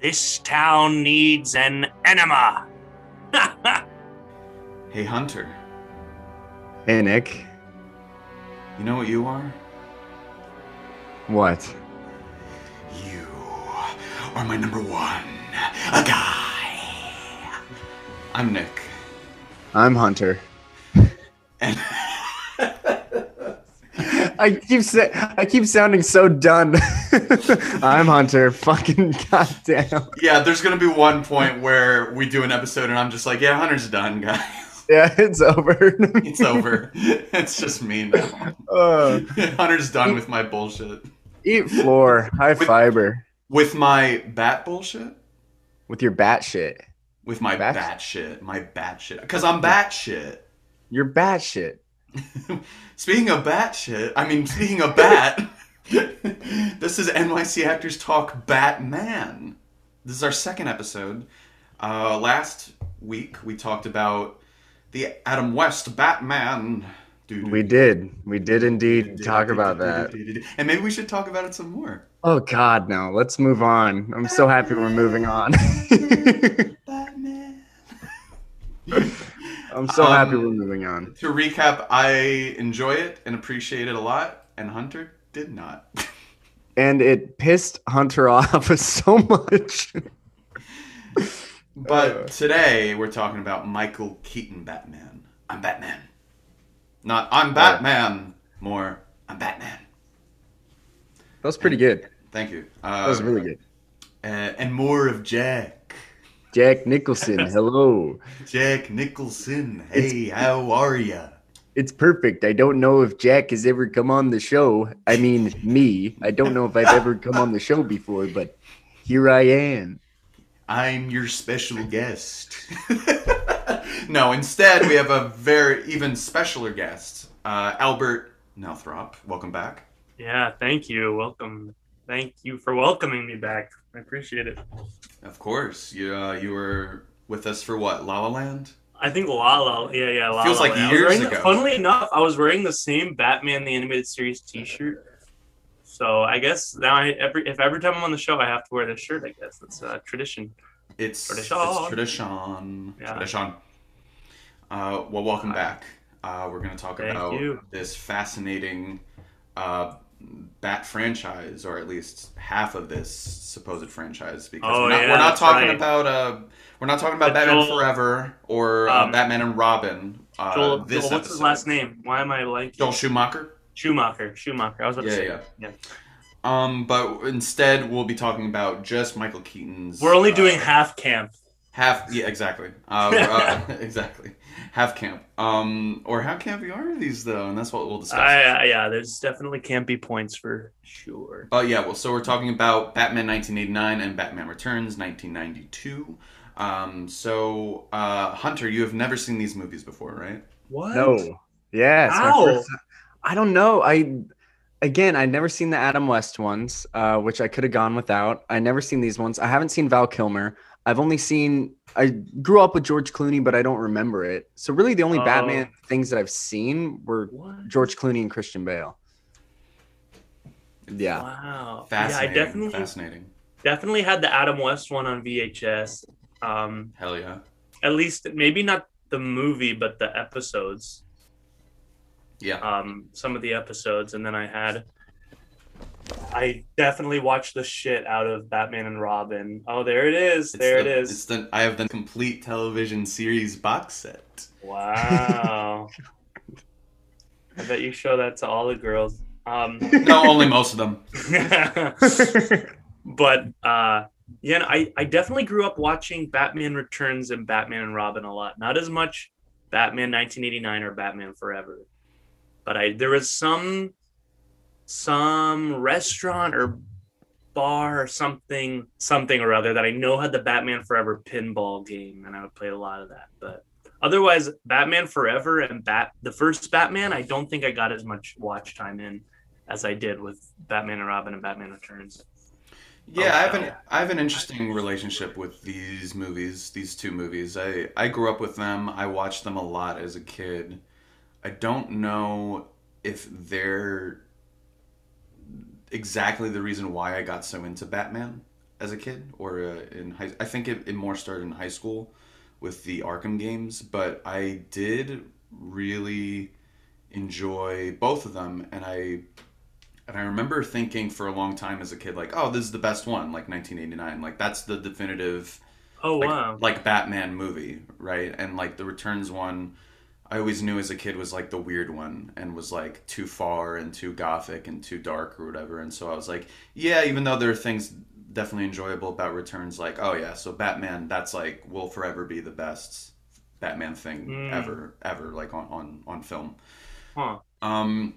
This town needs an enema. Hey, Hunter, Hey, Nick. you know what you are? What? You are my number one. A guy. I'm Nick. I'm Hunter. And I keep sa- I keep sounding so done. I'm Hunter. Fucking goddamn. yeah, there's gonna be one point where we do an episode and I'm just like, yeah, Hunter's done, guys. Yeah, it's over. It's over. it's just me now. Uh, Hunter's done with my bullshit. eat floor, high With- fiber With my bat bullshit? with your bat shit. With my Bat? bat shit. My bat shit. Because I'm bat shit. You're bat shit. Speaking of bat shit, I mean, speaking of bat, this is NYC Actors Talk Batman. This is our second episode. Uh, last week, we talked about the Adam West Batman. Doo-doo. We did. We did indeed talk about that. And maybe we should talk about it some more. Oh God, no. Let's move on. I'm so happy we're moving on. Batman. I'm so happy Um, we're moving on. To recap, I enjoy it and appreciate it a lot, and Hunter did not. And it pissed Hunter off so much. But Uh. today we're talking about Michael Keaton Batman. I'm Batman. Not I'm Batman. More I'm Batman. That was pretty good. Thank you. Uh, That was really good. uh, and more of Jack. Jack Nicholson, hello. Jack Nicholson. Hey, how are ya? It's perfect. I don't know if Jack has ever come on the show. I mean, me. I don't know if I've ever come on the show before, but here I am. I'm your special guest. no, instead we have a very even specialer guest, uh, Albert Nelthrop. Welcome back. Yeah, thank you. Welcome. Thank you for welcoming me back. I appreciate it. Of course, you uh, you were with us for what? La La Land. I think La La, yeah, yeah, La Feels like Land. I was years wearing the- ago. funnily enough, I was wearing the same Batman the Animated Series T-shirt. So I guess now I every if every time I'm on the show I have to wear this shirt. I guess it's a tradition. It's Tradition. It's tradition. Yeah. Tradition. Uh, well, welcome Hi. back. Uh, we're going to talk Thank about you. this fascinating uh, Bat franchise, or at least half of this supposed franchise, because Oh, we're not, yeah, we're not talking right. about uh, we're not talking about Batman Joel- Forever or uh, Um, Batman and Robin. Uh, Joel, Joel, what's his last name? Why am I like Joel Schumacher. Schumacher? Schumacher. I was about to Yeah, say. yeah. yeah. Um, but instead, we'll be talking about just Michael Keaton's. We're only uh, doing half camp. Half, yeah, exactly. Uh, uh, exactly. Half camp. Um, or how campy are these though? And that's what we'll discuss. Uh, yeah, there's definitely campy points for sure. Oh yeah, well, so we're talking about Batman 1989 and Batman Returns 1992. Um, so uh, Hunter, you have never seen these movies before, right? What? No. Yeah. it's my Ow. first time. I don't know. I again, I'd never seen the Adam West ones, uh, which I could have gone without. I never seen these ones. I haven't seen Val Kilmer. I've only seen. I grew up with George Clooney, but I don't remember it. So really, the only Oh. Batman things that I've seen were What? George Clooney and Christian Bale. Yeah. Wow. Fascinating. Yeah, I definitely Fascinating. definitely had the Adam West one on VHS. Um, Hell yeah. at least maybe not the movie, but the episodes. Yeah. Um, some of the episodes, and then I had. I definitely watched the shit out of Batman and Robin. Oh, there it is. It's there the- it is. It's the I have the complete television series box set. Wow. I bet you show that to all the girls. Um, No, only most of them. but uh, yeah, I, I definitely grew up watching Batman Returns and Batman and Robin a lot. Not as much Batman 1989 or Batman Forever, but I there was some some restaurant or bar or something something or other that I know had the Batman Forever pinball game, and I would play a lot of that. But otherwise, Batman Forever and Bat the first Batman, I don't think I got as much watch time in as I did with Batman and Robin and Batman Returns. Yeah, I have Oh, an. I have an interesting relationship with these movies, these two movies. I I grew up with them. I watched them a lot as a kid. I don't know if they're exactly the reason why I got so into Batman. as a kid, or uh, in high. I think it, it more started in high school with the Arkham games, but I did really enjoy both of them, and I and I remember thinking for a long time as a kid, like, oh, this is the best one, like 1989, like that's the definitive Oh like, wow. like Batman movie, right? And like the Returns one, I always knew as a kid was like the weird one and was like too far and too gothic and too dark or whatever. And so I was like, yeah, even though there are things definitely enjoyable about Returns, like, oh yeah, so Batman, that's like will forever be the best Batman thing Mm. ever, ever, like on on on film. Huh. Um,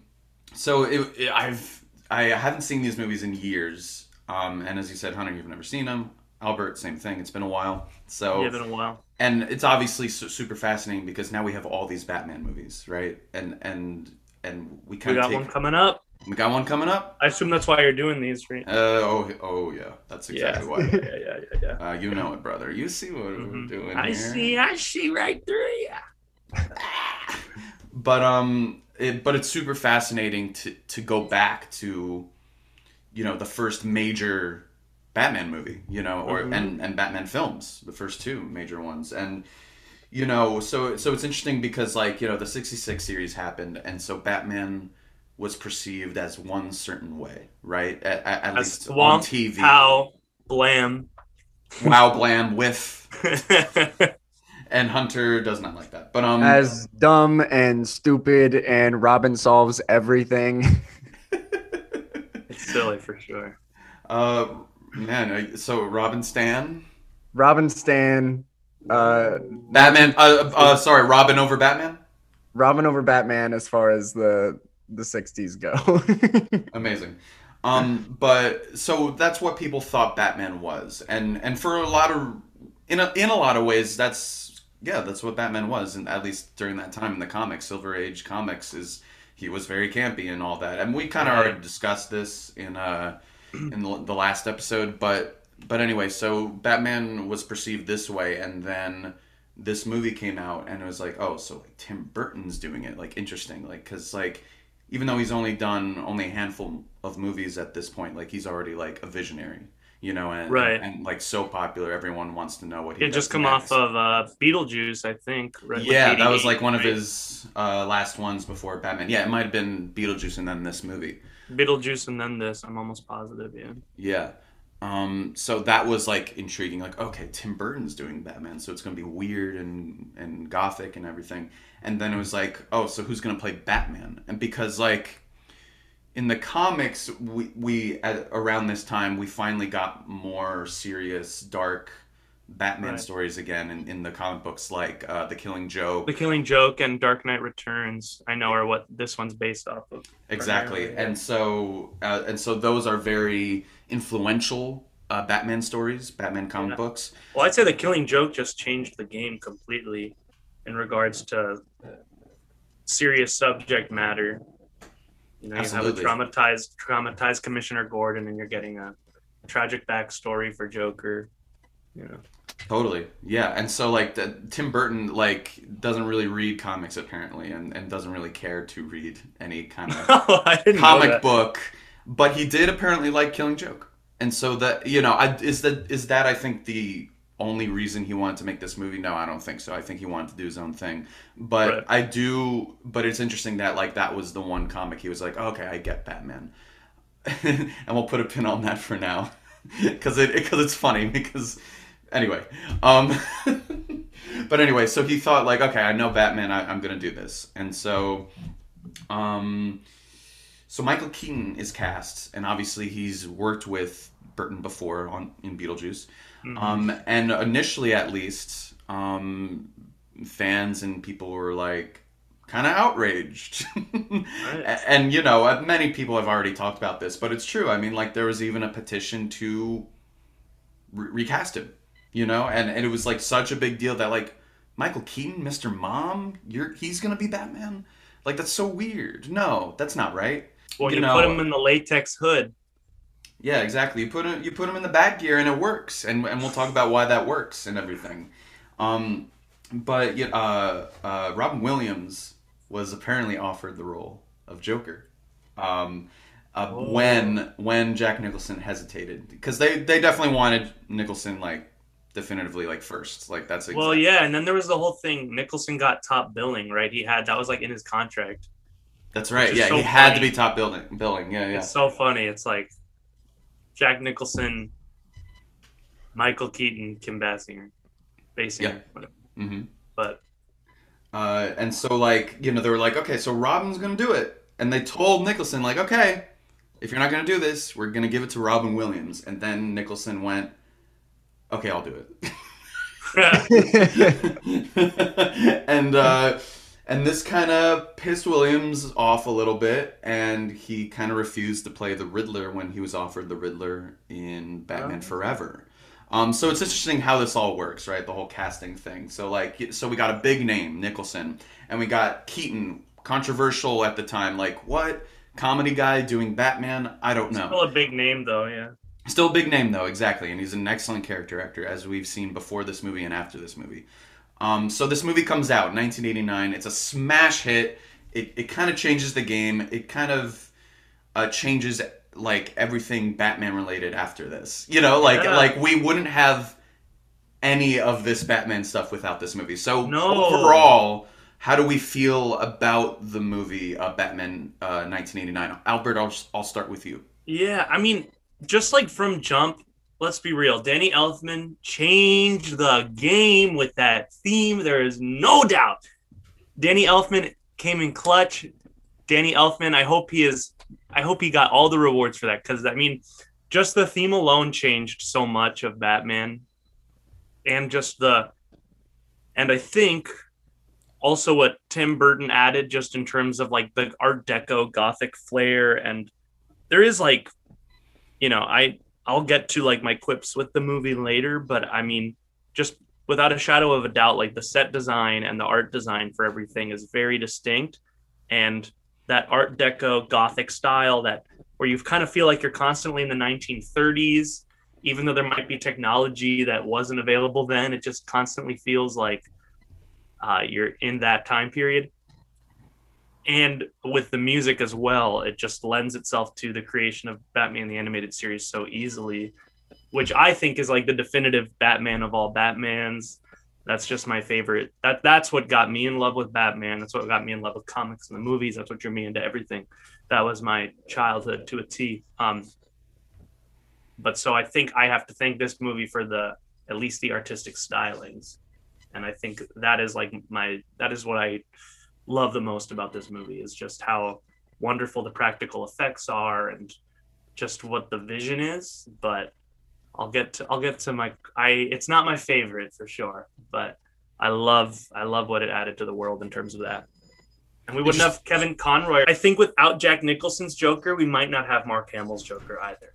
so it, it, I've I haven't seen these movies in years. Um, and as you said, Hunter, you've never seen them. Albert, same thing. It's been a while. So Yeah, been a while. and it's obviously su- super fascinating because now we have all these Batman movies, right? And and and we kind of got take one coming up. we got one coming up. I assume that's why you're doing these, right? Uh, oh oh yeah, that's exactly yeah. why. yeah, yeah, yeah, yeah. Uh, you know it, brother. You see what we're Mhm. doing I here. see, I see right through you. but um it, but it's super fascinating to to go back to you know the first major batman movie you know or Mhm. and and batman films the first two major ones and you know so so it's interesting because like you know the 66 series happened and so batman was perceived as one certain way right at, at, at least on tv Pow, blam. wow blam whiff and hunter does not like that but um As dumb and stupid, and Robin solves everything. it's silly for sure. Uh, man, so Robin Stan, Robin Stan, uh, Batman. Uh, uh, sorry, Robin over Batman. Robin over Batman as far as the the 60s go. Amazing. Um, but so that's what people thought Batman was, and and for a lot of in a, in a lot of ways, that's yeah, that's what Batman was, and at least during that time in the comics, Silver Age comics is he was very campy and all that, and we kind of Right. already discussed this in uh in the, the last episode, but but anyway, so Batman was perceived this way, and then this movie came out, and it was like, oh, so like Tim Burton's doing it, like interesting, like because like even though he's only done only a handful of movies at this point, like he's already like a visionary, you know, and Right. and, like so popular, everyone wants to know what he He just come next. off of uh, Beetlejuice, I think. Right? yeah, that was like one of his uh, last ones before Batman. Yeah, it might have been Beetlejuice and then this movie. Beetlejuice and then this. I'm almost positive. Yeah. Yeah. Um, so that was like intriguing. Like, okay, Tim Burton's doing Batman, so it's gonna be weird and and gothic and everything. And then it was like, oh, so who's gonna play Batman? And because like in the comics, we we at, around this time we finally got more serious, dark Batman Right. stories again in, in the comic books, like uh, the Killing Joke. The Killing Joke and Dark Knight Returns. I know are what this one's based off of. Exactly, primarily, and so uh, and so those are very influential uh, Batman stories, Batman comic Yeah. books. Well, I'd say the Killing Joke just changed the game completely in regards to serious subject matter. You know, Absolutely. you have a traumatized, traumatized Commissioner Gordon, and you're getting a tragic backstory for Joker. You know, Totally, yeah, and so like the, Tim Burton like doesn't really read comics apparently, and, and doesn't really care to read any kind of oh, know comic book, but he did apparently like Killing Joke, and so that you know, I, is that is that I think the only reason he wanted to make this movie? No, I don't think so. I think he wanted to do his own thing, but Right. I do. But it's interesting that like that was the one comic he was like, okay, I get Batman, and we'll put a pin on that for now, because it because it's funny because anyway um but anyway so he thought like okay i know batman I, i'm gonna do this and so um so michael keaton is cast and obviously he's worked with burton before on in beetlejuice Mhm. um and initially at least um fans and people were like kind of outraged. A- and you know uh, many people have already talked about this but it's true. I mean like there was even a petition to re- recast him you know? And, and it was like such a big deal that like michael keaton mr mom you're he's gonna be batman? Like that's so weird. No that's not right. Well, you you, know- put him in the latex hood. Yeah exactly you put him you put him in the bad gear and it works and, and we'll talk about why that works and everything um but uh, uh, robin williams was apparently offered the role of joker um uh, Oh. when when Jack Nicholson hesitated because they they definitely wanted Nicholson like definitively like first like that's exactly. Well, yeah, and then there was the whole thing. Nicholson got top billing, right? He had that was like in his contract. that's right yeah so he had to be top building billing yeah yeah It's so funny. It's like Jack Nicholson, Michael Keaton, Kim Basinger, Basinger, Yeah. whatever. hmm But Uh, and so like you know they were like okay so Robin's gonna do it and they told Nicholson like okay if you're not gonna do this we're gonna give it to Robin Williams and then Nicholson went okay I'll do it. and uh, and this kind of pissed Williams off a little bit, and he kind of refused to play the Riddler when he was offered the Riddler in Batman Oh. Forever. Um, so it's interesting how this all works, right? The whole casting thing. So like, so we got a big name, Nicholson, and we got Keaton, controversial at the time. Like, what comedy guy doing Batman? I don't know. still a big name though. Yeah. Still a big name though, exactly, and he's an excellent character actor, as we've seen before this movie and after this movie. Um, so this movie comes out 1989. It's a smash hit. It, it kind of changes the game. It kind of uh, changes like everything Batman related after this. You know, like Yeah. like we wouldn't have any of this Batman stuff without this movie. So No. overall, how do we feel about the movie uh, Batman uh, 1989? Albert, I'll, I'll start with you. Yeah, I mean, just like from jump, let's be real. Danny Elfman changed the game with that theme. There is no doubt. Danny Elfman came in clutch. Danny Elfman, I hope he is. I hope he got all the rewards for that because I mean, just the theme alone changed so much of Batman, and just the, and I think also what Tim Burton added just in terms of like the Art Deco Gothic flair and there is like you know i i'll get to like my quips with the movie later but i mean just without a shadow of a doubt like the set design and the art design for everything is very distinct. And that art deco gothic style that where you kind of feel like you're constantly in the 1930s even though there might be technology that wasn't available then it just constantly feels like uh, you're in that time period and with the music as well it just lends itself to the creation of batman the animated series so easily which i think is like the definitive batman of all batmans. That's just my favorite. That that's what got me in love with batman. That's what got me in love with comics and the movies. That's what drew me into everything. That was my childhood to a t. Um but so i think i have to thank this movie for the at least the artistic stylings. And i think that is like my that is what i love the most about this movie is just how wonderful the practical effects are and just what the vision is but i'll get to i'll get to my i it's not my favorite for sure but i love i love what it added to the world in terms of that and we wouldn't have kevin conroy i think without jack nicholson's joker we might not have mark hamill's joker either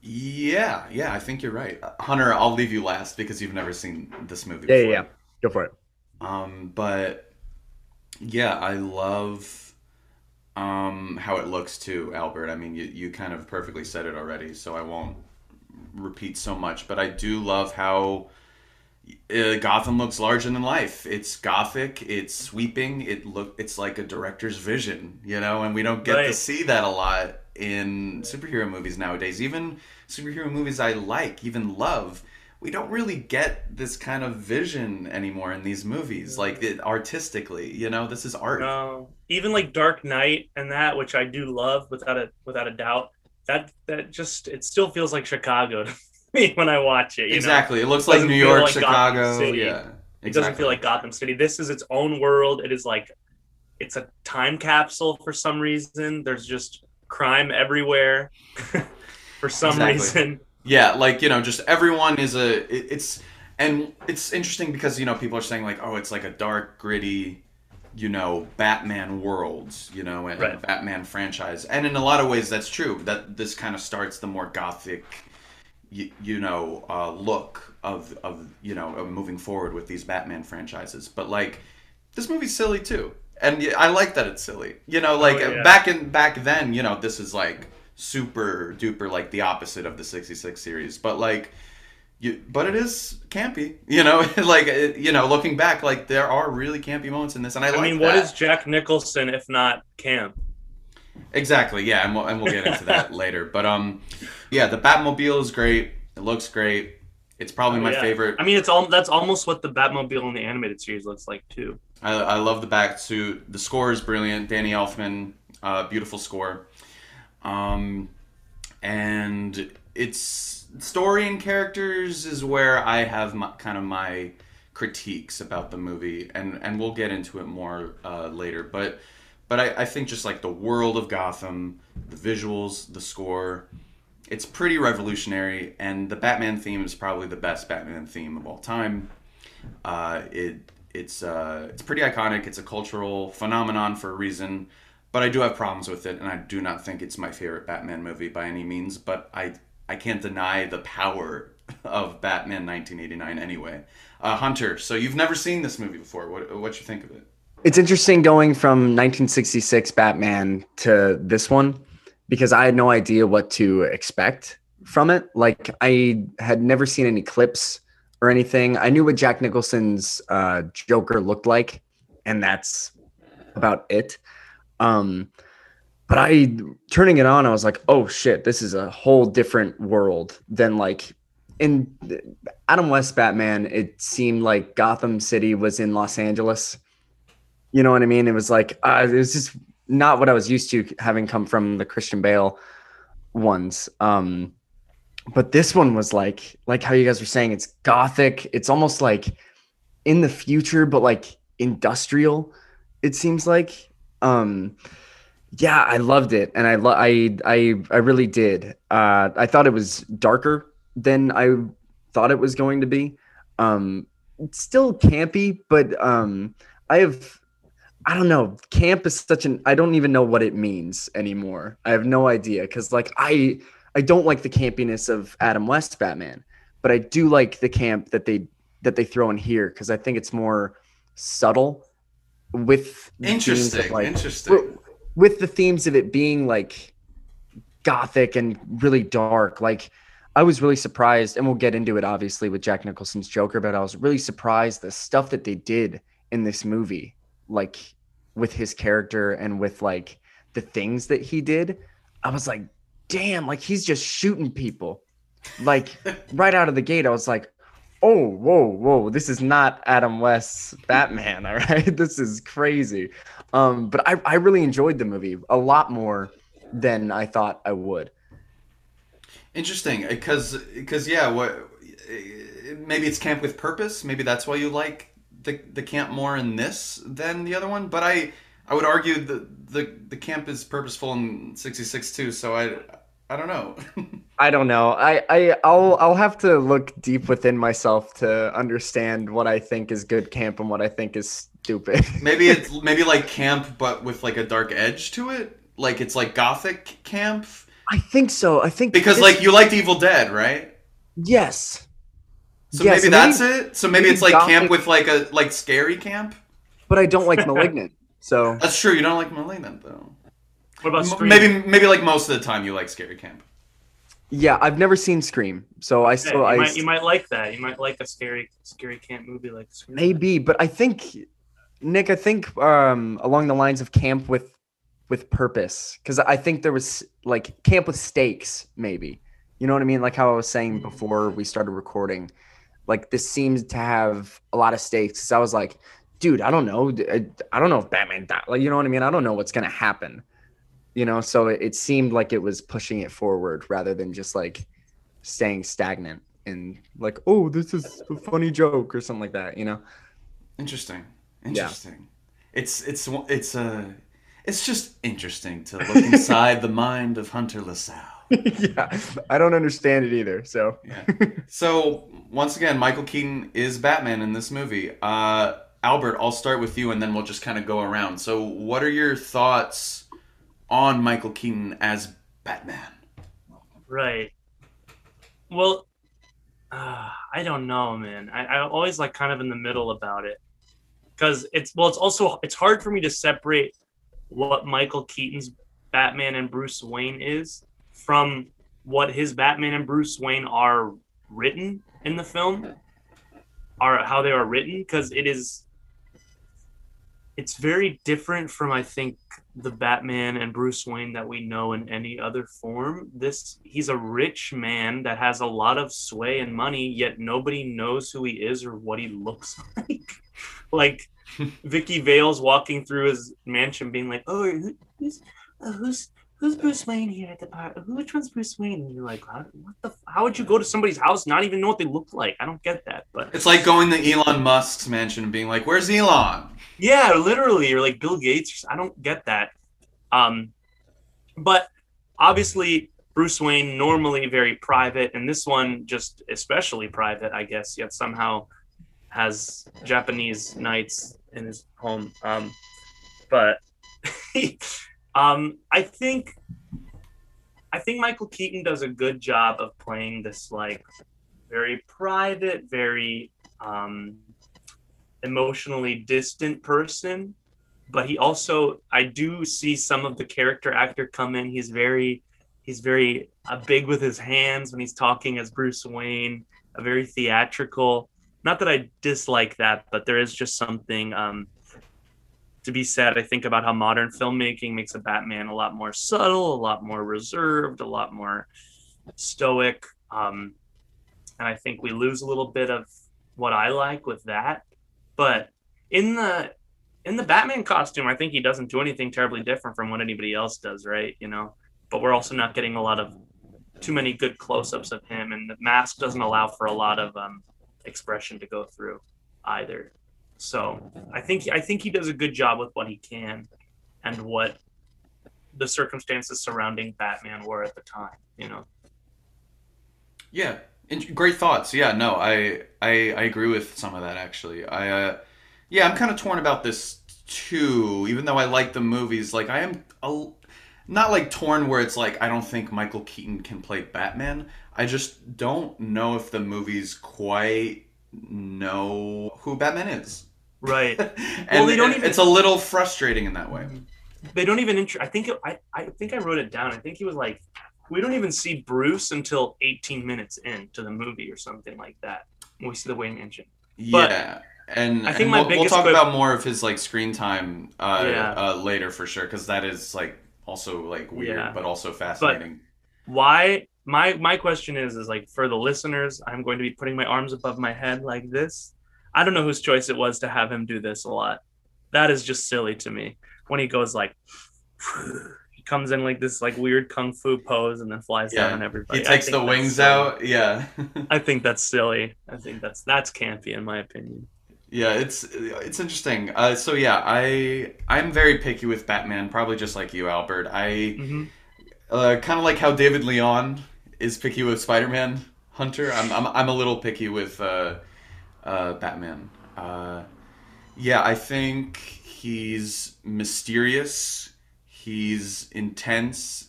Yeah, yeah, I think you're right. Uh, Hunter, I'll leave you last because you've never seen this movie Yeah, before. yeah, yeah. Go for it. Um, but yeah, I love um how it looks too, Albert. I mean, you you kind of perfectly said it already, so I won't repeat so much. But I do love how uh, Gotham looks larger than life. It's gothic. It's sweeping. It look. It's like a director's vision, you know. And we don't get to see that a lot in superhero movies nowadays. Even superhero movies I like, even love. We don't really get this kind of vision anymore in these movies, like it, artistically. You know, this is art. No, even like Dark Knight and that, which I do love without a without a doubt. That that just it still feels like Chicago to me when I watch it. You exactly. It looks It like New York, like Chicago. Yeah. know, it doesn't feel like Gotham City. This is its own world. It is like it's a time capsule for some reason. There's just crime everywhere for some Exactly. reason. Yeah, like you know, just everyone is a. It, it's and it's interesting because you know people are saying like, oh, it's like a dark, gritty, you know, Batman world, you know, and Right. Batman franchise, and in a lot of ways that's true. That this kind of starts the more gothic, you, you know, uh, look of of you know of moving forward with these Batman franchises. But like, this movie's silly too, and I like that it's silly. You know, like Oh, yeah. back in back then, you know, this is like super duper like the opposite of the 66 series but like you but it is campy you know like it, you know looking back like there are really campy moments in this and i, I like mean, what that. is Jack Nicholson if not camp? Exactly. Yeah, and we'll, and we'll get into that later. But um, yeah, the Batmobile is great. It looks great. It's probably Oh, my yeah. favorite. I mean, it's all that's almost what the Batmobile in the animated series looks like too. I, I love the back suit. The score is brilliant. Danny Elfman, uh, beautiful score. Um, and its story and characters is where I have my, kind of my critiques about the movie, and and we'll get into it more uh, later. But but I, I think just like the world of Gotham, the visuals, the score, it's pretty revolutionary, and the Batman theme is probably the best Batman theme of all time. Uh, it it's uh, it's pretty iconic. It's a cultural phenomenon for a reason, but I do have problems with it, and I do not think it's my favorite Batman movie by any means. But I I can't deny the power of Batman 1989 anyway. Uh, Hunter, so you've never seen this movie before. What what you think of it? It's interesting going from 1966 Batman to this one because I had no idea what to expect from it. Like I had never seen any clips or anything. I knew what Jack Nicholson's uh, Joker looked like, and that's about it. Um, but I turning it on, I was like, oh shit, this is a whole different world than like in Adam West Batman. It seemed like Gotham City was in Los Angeles. You know what I mean? It was like uh, it was just not what I was used to having come from the Christian Bale ones. Um, but this one was like like how you guys were saying it's gothic. It's almost like in the future, but like industrial. It seems like. Um, yeah, I loved it, and I lo- I I I really did. Uh, I thought it was darker than I thought it was going to be. Um, it's still campy, but um, I have I don't know. Camp is such an I don't even know what it means anymore. I have no idea because like I I don't like the campiness of Adam West Batman, but I do like the camp that they that they throw in here because I think it's more subtle with the themes of, Interesting. like, interesting. with the themes of it being like gothic and really dark like i was really surprised and we'll get into it obviously with jack nicholson's joker but i was really surprised the stuff that they did in this movie like with his character and with like the things that he did i was like damn like he's just shooting people like right out of the gate i was like oh whoa whoa this is not adam west's batman all right this is crazy um but i i really enjoyed the movie a lot more than i thought i would Interesting, because because yeah, what maybe it's camp with purpose. Maybe that's why you like the the camp more in this than the other one. But I I would argue that the the camp is purposeful in '66 too. So I I don't know. i don't know i i i'll i'll have to look deep within myself to understand what i think is good camp and what i think is stupid maybe it's maybe like camp, but with like a dark edge to it. Like it's like gothic camp. i think so i think Because this- like you liked Evil Dead, right? yes So Yeah, maybe that's maybe- it. So maybe, maybe it's like gothic- camp with like a like scary camp. but i don't like malignant so That's true. You don't like Malignant though. What about Scream? Maybe maybe like most of the time you like scary camp. yeah i've never seen scream so i Yeah, still you, i might, you might like that. You might like a scary, scary camp movie like Scream. Maybe, but I think Nick, I think um along the lines of camp with with purpose cuz I think there was like camp with stakes maybe. You know what I mean? Like how I was saying before we started recording. Like this seems to have a lot of stakes. 'Cause I was like, dude, I don't know. I, I don't know if Batman died. Like you know what I mean? I don't know what's going to happen. You know, so it, it seemed like it was pushing it forward rather than just like staying stagnant and like, oh, this is a funny joke or something like that, you know? Interesting. Interesting. It's it's it's uh it's just interesting to look inside the mind of Hunter LaSalle. yeah, I don't understand it either. So Yeah. So once again, Michael Keaton is Batman in this movie. Uh, Albert, I'll start with you, and then we'll just kind of go around. So, what are your thoughts on Michael Keaton as Batman? Right. Well, uh, I don't know, man. I, I always like kind of in the middle about it because it's well, it's also it's hard for me to separate what Michael Keaton's Batman and Bruce Wayne is from what his Batman and Bruce Wayne are written in the film, are how they are written because it is it's very different from I think the Batman and Bruce Wayne that we know in any other form. This he's a rich man that has a lot of sway and money, yet nobody knows who he is or what he looks like. like Vicki Vale's walking through his mansion, being like, "Oh, who's uh, who's who's Bruce Wayne here at the park? Which one's Bruce Wayne?" And you're like, "What the? How would you go to somebody's house not even know what they look like? I don't get that." But it's like going to Elon Musk's mansion and being like, "Where's Elon?" Yeah, literally, or like Bill Gates. I don't get that. Um, but obviously, Bruce Wayne normally very private, and this one just especially private, I guess. Yet somehow has Japanese knights in his home. Um, but um, I think I think Michael Keaton does a good job of playing this like very private, very um, emotionally distant person. But he also, I do see some of the character actor come in. He's very, he's very uh, big with his hands when he's talking as Bruce Wayne. A very theatrical. Not that I dislike that, but there is just something um, to be said, I think, about how modern filmmaking makes a Batman a lot more subtle, a lot more reserved, a lot more stoic. Um, and I think we lose a little bit of what I like with that. But in the in the Batman costume, I think he doesn't do anything terribly different from what anybody else does, right? You know, but we're also not getting a lot of too many good close-ups of him, and the mask doesn't allow for a lot of um, expression to go through either. So I think I think he does a good job with what he can and what the circumstances surrounding Batman were at the time. You know. Yeah, great thoughts. Yeah, no, I I I agree with some of that actually. I uh, yeah, I'm kind of torn about this too. Even though I like the movies, like I am a, not like torn where it's like I don't think Michael Keaton can play Batman. I just don't know if the movies quite know who Batman is. Right. and well, they don't even, it's a little frustrating in that way. They don't even. Int- I think it, I. I think I wrote it down. I think he was like, we don't even see Bruce until 18 minutes into the movie or something like that. We see the Wayne Mansion. But yeah. And I think and my we'll, we'll talk about more of his like screen time uh, yeah. uh, later for sure because that is like also like weird yeah. but also fascinating. But why my my question is is like for the listeners, I'm going to be putting my arms above my head like this I don't know whose choice it was to have him do this a lot. That is just silly to me. When he goes like, he comes in like this like weird kung fu pose and then flies yeah. down on everybody. He takes the wings silly. out. Yeah. I think that's silly. I think that's that's campy in my opinion. Yeah, it's it's interesting. Uh, so yeah, I I'm very picky with Batman, probably just like you, Albert. I mm-hmm. uh, kind of like how David Leon is picky with Spider-Man Hunter. I'm I'm, I'm a little picky with uh, uh, Batman. Uh, yeah, I think he's mysterious. He's intense.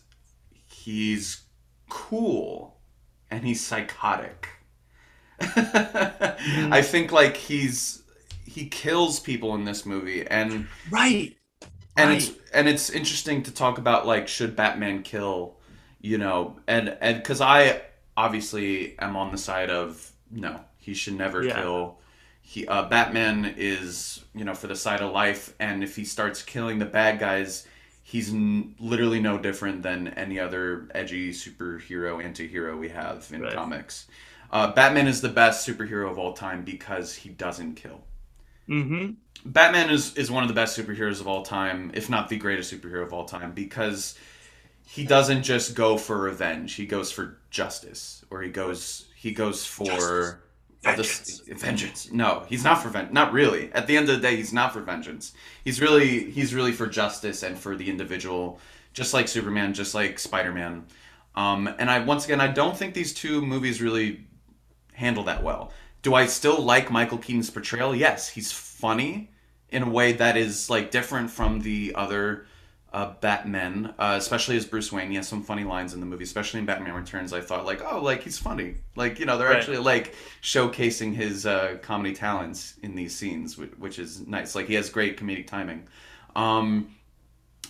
He's cool, and he's psychotic. mm. I think like he's he kills people in this movie, and right, and right. it's and it's interesting to talk about like should Batman kill, you know, and and because I obviously am on the side of no, he should never yeah. kill. He uh, Batman is you know for the side of life, and if he starts killing the bad guys, he's n- literally no different than any other edgy superhero anti-hero we have in right. comics. Uh, Batman is the best superhero of all time because he doesn't kill. Mm-hmm. Batman is, is one of the best superheroes of all time, if not the greatest superhero of all time, because he doesn't just go for revenge. He goes for justice, or he goes he goes for justice. Vengeance. The, vengeance. No, he's not for vengeance. Not really. At the end of the day, he's not for vengeance. He's really he's really for justice and for the individual, just like Superman, just like Spider Man. Um, and I once again, I don't think these two movies really handle that well. Do I still like Michael Keaton's portrayal? Yes, he's funny in a way that is like different from the other uh, Batman, uh, especially as Bruce Wayne. He has some funny lines in the movie, especially in Batman Returns. I thought like, oh, like he's funny. Like you know, they're right. actually like showcasing his uh, comedy talents in these scenes, which, which, is nice. Like he has great comedic timing. Um,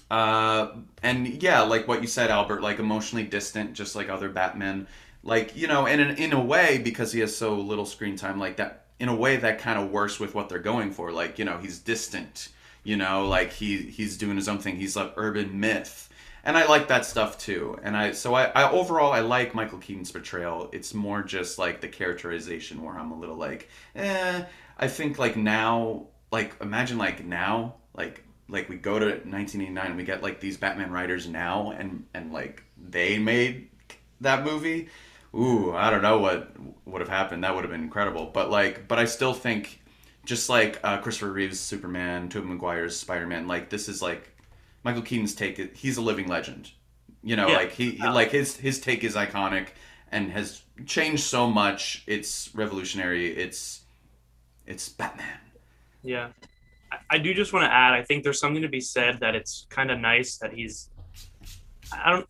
uh, and yeah, like what you said, Albert, like emotionally distant, just like other Batmen. Like you know, and in, in a way, because he has so little screen time, like that. In a way, that kind of works with what they're going for. Like you know, he's distant You know, like he he's doing his own thing. He's like urban myth, and I like that stuff too. And I so I, I overall I like Michael Keaton's portrayal. It's more just like the characterization where I'm a little like, eh. I think like now, like imagine like now, like like we go to 1989 and we get like these Batman writers now, and and like they made that movie. Ooh, I don't know what would have happened. That would have been incredible. But like, but I still think, just like uh, Christopher Reeves' Superman, Tobey Maguire's Spider-Man, like this is like Michael Keaton's take. He's a living legend. You know, Yeah. like he he- like his his take is iconic and has changed so much. It's revolutionary. It's it's Batman. Yeah. I, I do just want to add, I think there's something to be said that it's kind of nice that he's I don't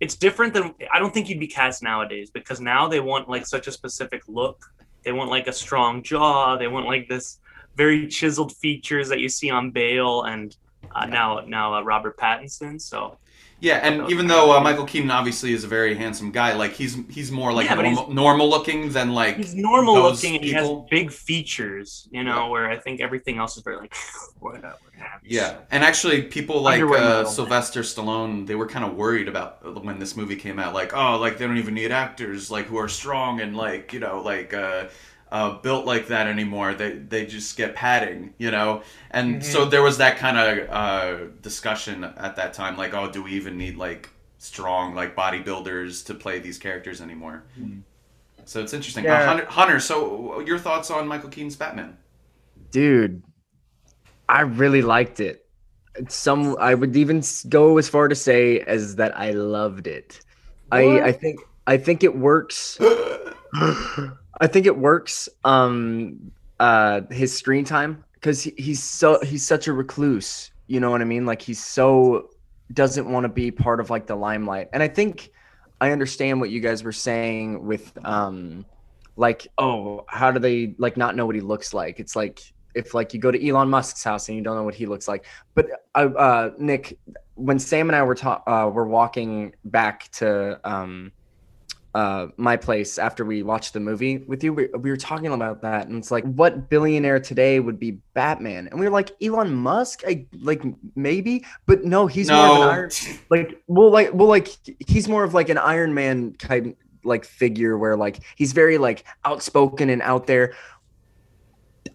it's different than I don't think he'd be cast nowadays because now they want like such a specific look. They want like a strong jaw, they want like this very chiseled features that you see on Bale and uh, now now uh, Robert Pattinson. So Yeah, and even though uh, Michael Keaton obviously is a very handsome guy, like he's he's more like Yeah, but normal, normal looking than like he's normal those looking and he has big features, you know, Yeah. where I think everything else is very like whatever. Yeah, and actually, people like uh. Sylvester Stallone, they were kind of worried about when this movie came out. Like, oh, like they don't even need actors like who are strong and like you know like uh, uh, built like that anymore. They they just get padding, you know. And so there was that kind of uh, discussion at that time, like, oh, do we even need like strong like bodybuilders to play these characters anymore? So it's interesting. Uh, Yeah. Hunter, Hunter, so your thoughts on Michael Keaton's Batman? dude i really liked it some i would even go as far to say as that i loved it i i think i think it works i think it works um uh his screen time because he, he's so he's such a recluse you know what i mean? Like he's so doesn't want to be part of like the limelight. And i think i understand what you guys were saying with um like oh how do they like not know what he looks like? It's like if like you go to elon musk's house and you don't know what he looks like. But uh, uh nick when sam and i were ta- uh were walking back to um uh my place after we watched the movie with you we, we were talking about that and it's like what billionaire today would be batman? And we were like elon musk? I like maybe? But no he's more of an no, iron like well like well like he's more of like an iron man kind like figure where like he's very like outspoken and out there.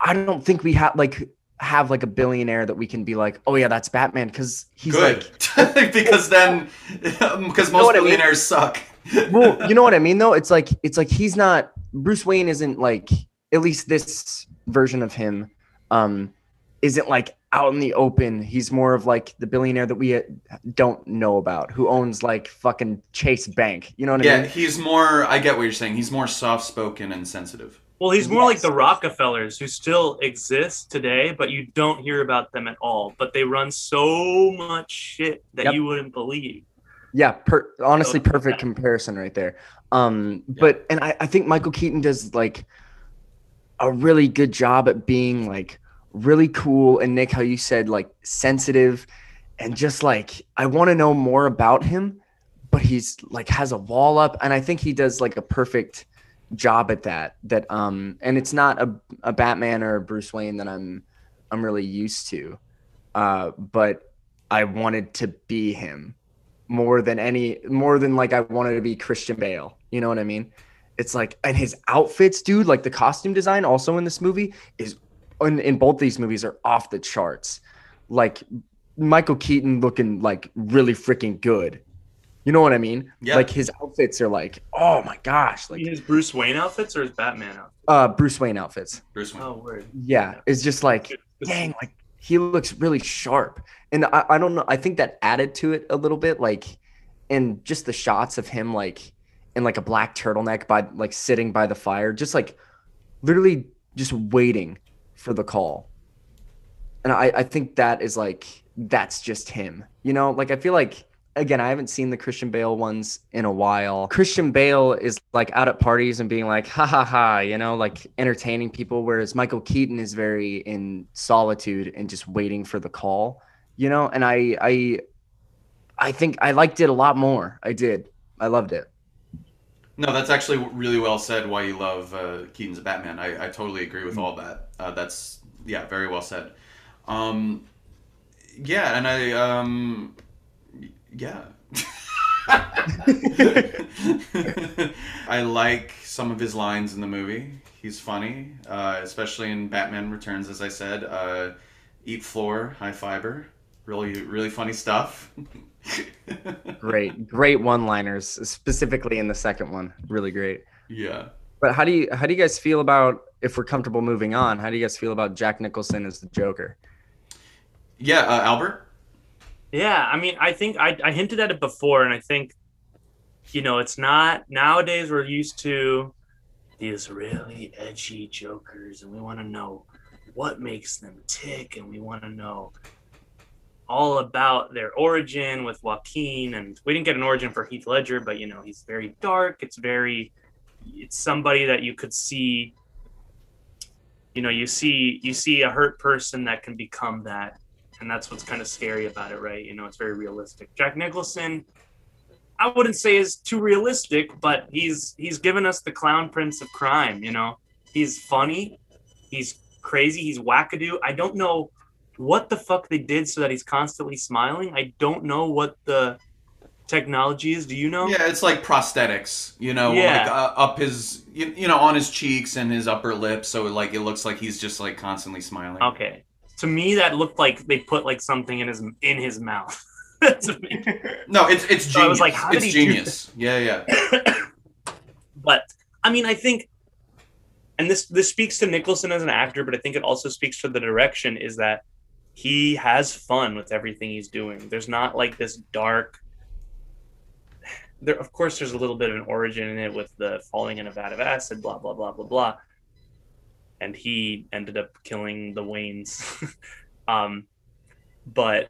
I don't think we have like have like a billionaire that we can be like oh yeah that's batman because he's good. like because then because most what I mean? billionaires suck. Well you know what i mean though it's like it's like he's not bruce wayne isn't like at least this version of him um isn't like out in the open he's more of like the billionaire that we uh, don't know about who owns like fucking chase bank you know what i mean? yeah, he's more. I get what you're saying. He's more soft spoken and sensitive. Well, he's more like the Rockefellers who still exist today, but you don't hear about them at all. But they run so much shit that Yep. you wouldn't believe. Yeah, per- honestly, perfect comparison right there. Um, but and I, I think Michael Keaton does like a really good job at being like really cool. And Nick, how you said like sensitive, and just like I want to know more about him, but he's like has a wall up, and I think he does like a perfect job at that. That um, and it's not a a Batman or a Bruce Wayne that I'm I'm really used to, uh, but I wanted to be him more than any more than like I wanted to be Christian Bale. You know what I mean? It's like and his outfits, dude, like the costume design also in this movie is in, in both these movies are off the charts. Like Michael Keaton looking like really freaking good. You know what I mean? Yeah. Like his outfits are like, oh my gosh, like his Bruce Wayne outfits or his Batman outfits? uh Bruce Wayne outfits. Bruce Wayne. Oh, word. Yeah, it's just like dang, like he looks really sharp. And I, I don't know, I think that added to it a little bit, like and just the shots of him like in like a black turtleneck by like sitting by the fire, just like literally just waiting for the call. And I, I think that is like that's just him. You know, like I feel like again, I haven't seen the Christian Bale ones in a while. Christian Bale is like out at parties and being like, ha ha ha, you know, like entertaining people, whereas Michael Keaton is very in solitude and just waiting for the call, you know, and I I I think I liked it a lot more. I did. I loved it. No, that's actually really well said. Why you love uh, Keaton's Batman? I, I totally agree with all that. Uh, that's yeah, very well said. Um, yeah, and I um, yeah. I like some of his lines in the movie. He's funny, uh, especially in Batman Returns, as I said. Uh, eat floor, high fiber. Really, really funny stuff. great, great one-liners, specifically in the second one. Really great. Yeah. But how do you how do you guys feel about if we're comfortable moving on? How do you guys feel about Jack Nicholson as the Joker? Yeah, uh, Albert. Yeah, I mean, I think I, I hinted at it before, and I think, you know, it's not nowadays we're used to these really edgy jokers, and we want to know what makes them tick, and we want to know all about their origin with Joaquin. And we didn't get an origin for Heath Ledger, but you know, he's very dark. It's very, it's somebody that you could see. You know, you see you see a hurt person that can become that and that's what's kind of scary about it, right? You know, it's very realistic. Jack Nicholson, I wouldn't say is too realistic, but he's he's given us the clown prince of crime. You know, he's funny, he's crazy, he's wackadoo. I don't know what the fuck they did so that he's constantly smiling. I don't know what the technology is. Do you know? Yeah, it's like prosthetics. You know, Yeah. like uh, up his, you, you know, on his cheeks and his upper lip, so like it looks like he's just like constantly smiling. Okay. To me, that looked like they put like something in his in his mouth. No, it's it's genius. So I was like, how did it's he do genius. Yeah, yeah. but I mean, I think, and this this speaks to Nicholson as an actor, but I think it also speaks to the direction is that he has fun with everything he's doing. There's not like this dark. There, of course, there's a little bit of an origin in it with the falling in a vat of acid, blah blah blah blah blah, and he ended up killing the Waynes. um, but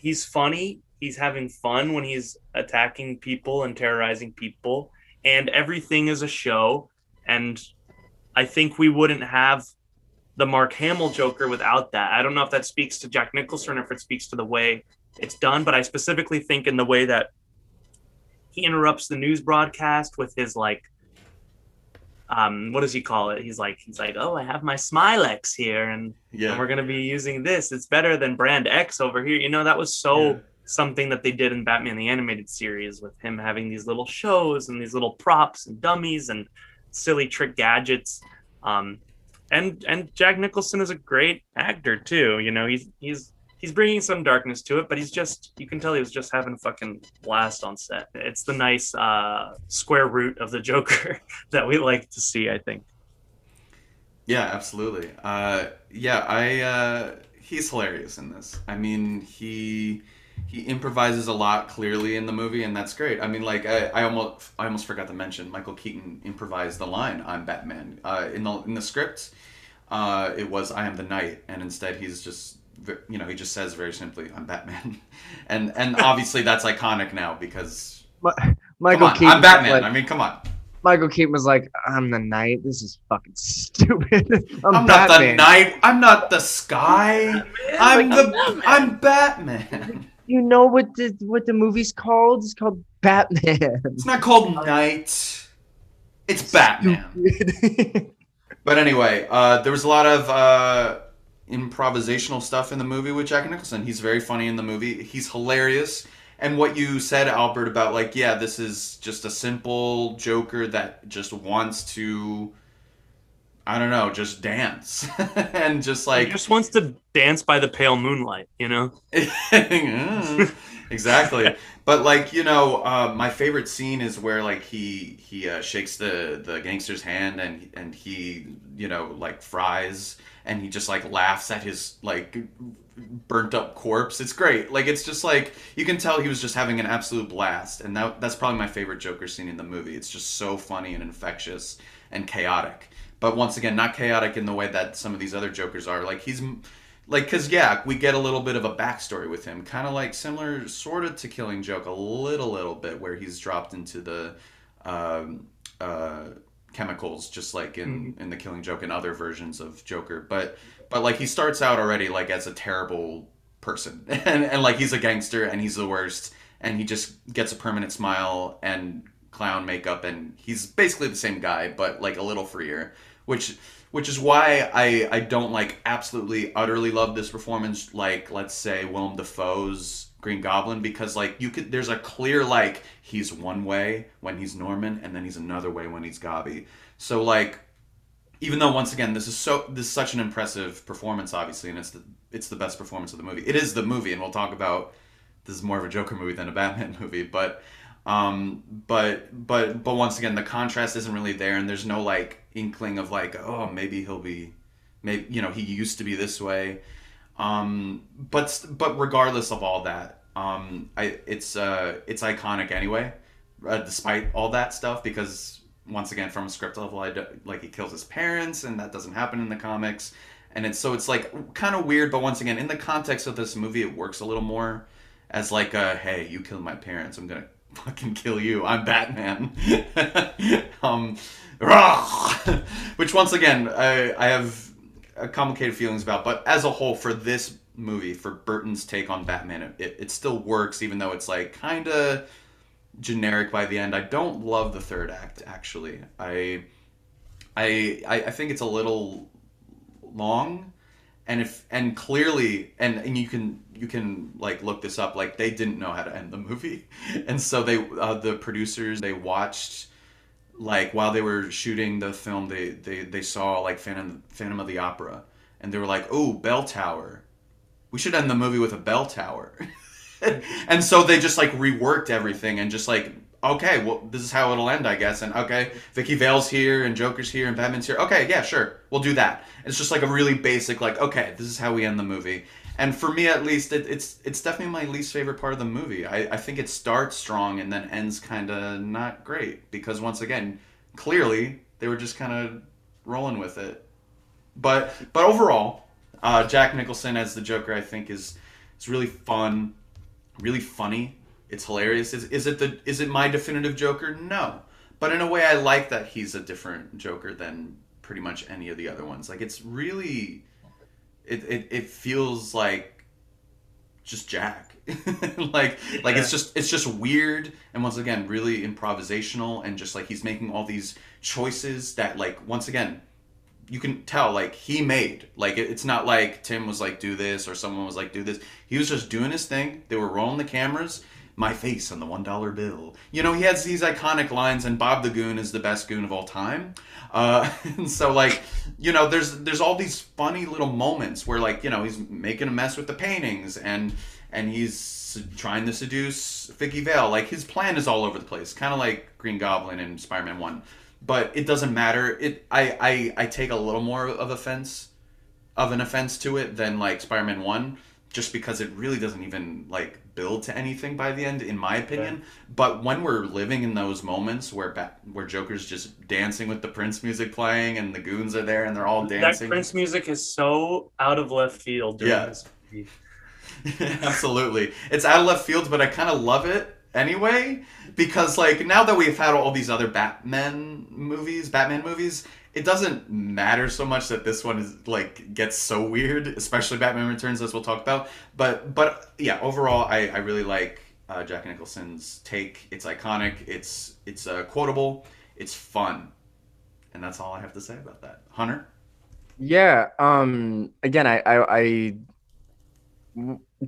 he's funny. He's having fun when he's attacking people and terrorizing people and everything is a show. And I think we wouldn't have the Mark Hamill Joker without that. I don't know if that speaks to Jack Nicholson or if it speaks to the way it's done, but I specifically think in the way that he interrupts the news broadcast with his like um what does he call it he's like he's like oh i have my smylex here and, Yeah. and we're going to be using this it's better than brand x over here you know that was so Yeah. something that they did in Batman the Animated Series with him having these little shows and these little props and dummies and silly trick gadgets. Um, and and Jack Nicholson is a great actor too. You know, he's he's he's bringing some darkness to it, but he's just you can tell he was just having a fucking blast on set. It's the nice uh, square root of the Joker that we like to see. I think. Yeah, absolutely. Uh, yeah, I uh, he's hilarious in this. I mean, he he improvises a lot clearly in the movie, and that's great. I mean, like I, I almost I almost forgot to mention Michael Keaton improvised the line "I'm Batman" uh, in the in the script. Uh, it was "I am the Knight," and instead he's just you know he just says very simply "I'm Batman," and and obviously that's iconic now because Michael on, Keaton. I'm Batman. like- I mean, come on. Michael Keaton was like, "I'm the night. This is fucking stupid. I'm, I'm not the night. I'm not the sky. I'm Like, the Batman. I'm Batman. You know what the what the movie's called? It's called Batman. It's not called Night. It's Batman. But anyway, uh, there was a lot of uh, improvisational stuff in the movie with Jack Nicholson. He's very funny in the movie. He's hilarious. And what you said, Albert, about like, yeah, this is just a simple Joker that just wants to, I don't know, just dance and just He like just wants to dance by the pale moonlight, you know. exactly but like you know uh, my favorite scene is where like he he uh, shakes the the gangster's hand and and he you know like fries and he just like laughs at his like burnt up corpse. It's great. Like it's just like you can tell he was just having an absolute blast. And that that's probably my favorite joker scene in the movie. It's just so funny and infectious and chaotic. But once again not chaotic in the way that some of these other jokers are. Like he's like because yeah we get a little bit of a backstory with him. Kind of like similar sort of to killing joke a little little bit where he's dropped into the um, uh, chemicals just like in mm-hmm. in the killing joke and other versions of joker. But but like he starts out already like as a terrible person. And, and like he's a gangster and he's the worst. And he just gets a permanent smile and clown makeup, and he's basically the same guy, but like a little freer, which which is why I I don't like absolutely utterly love this performance like let's say Willem Dafoe's Green Goblin because like you could there's a clear like he's one way when he's Norman and then he's another way when he's Gobby. So like even though once again this is so this is such an impressive performance obviously and it's the it's the best performance of the movie. It is the movie and we'll talk about this is more of a Joker movie than a Batman movie, but um but but but once again the contrast isn't really there and there's no like inkling of like oh maybe he'll be maybe you know he used to be this way. Um but but regardless of all that um i it's uh it's iconic anyway uh, despite all that stuff because once again from a script level i do, like he kills his parents and that doesn't happen in the comics. And it's so it's like kind of weird but once again in the context of this movie it works a little more as like a hey you killed my parents i'm gonna fucking kill you. I'm batman. Um which once again I, I have complicated feelings about but as a whole for this movie for burton's take on batman it, it still works even though it's like kind of generic by the end. I don't love the third act actually. I i i think it's a little long and if and clearly and and you can you can like look this up like they didn't know how to end the movie. And so they uh, the producers they watched like while they were shooting the film they they, they saw like phantom phantom of the opera. And they were like oh bell tower. We should end the movie with a bell tower. And so they just like reworked everything and just like okay well this is how it'll end i guess. And okay vicki vale's here and joker's here and batman's here. Okay yeah sure we'll do that. It's just like a really basic like okay this is how we end the movie. And for me at least it, it's it's definitely my least favorite part of the movie. I, I think it starts strong and then ends kind of not great because once again clearly they were just kind of rolling with it. But but overall uh, jack nicholson as the joker i think is is really fun really funny it's hilarious is, is it the is it my definitive joker no but in a way i like that he's a different joker than pretty much any of the other ones like it's really it, it, it feels like just Jack. like like Yeah. it's just it's just weird and once again really improvisational and just like he's making all these choices that like once again you can tell like he made like it, it's not like Tim was like do this or someone was like do this. He was just doing his thing. They were rolling the cameras. My face on the one dollar bill. You know he has these iconic lines, and Bob the Goon is the best goon of all time. Uh, and so like you know there's there's all these funny little moments where like you know he's making a mess with the paintings and and he's trying to seduce Vicki Vale. Like his plan is all over the place, kind of like Green Goblin and Spider-Man One. But it doesn't matter. It I, I I take a little more of offense of an offense to it than like Spider-Man One, just because it really doesn't even like build to anything by the end, in my opinion. But when we're living in those moments where Bat- where Joker's just dancing with the Prince music playing and the goons are there and they're all dancing, That Prince music is so out of left field during Yeah. this movie. Absolutely. It's out of left field, but I kind of love it anyway because like now that we've had all these other Batman movies, Batman movies, it doesn't matter so much that this one is like gets so weird, especially Batman Returns as we'll talk about. But but yeah, overall I I really like uh, Jack Nicholson's take. It's iconic, it's it's uh, quotable, it's fun. And that's all I have to say about that. Hunter? Yeah. Um. Again, i i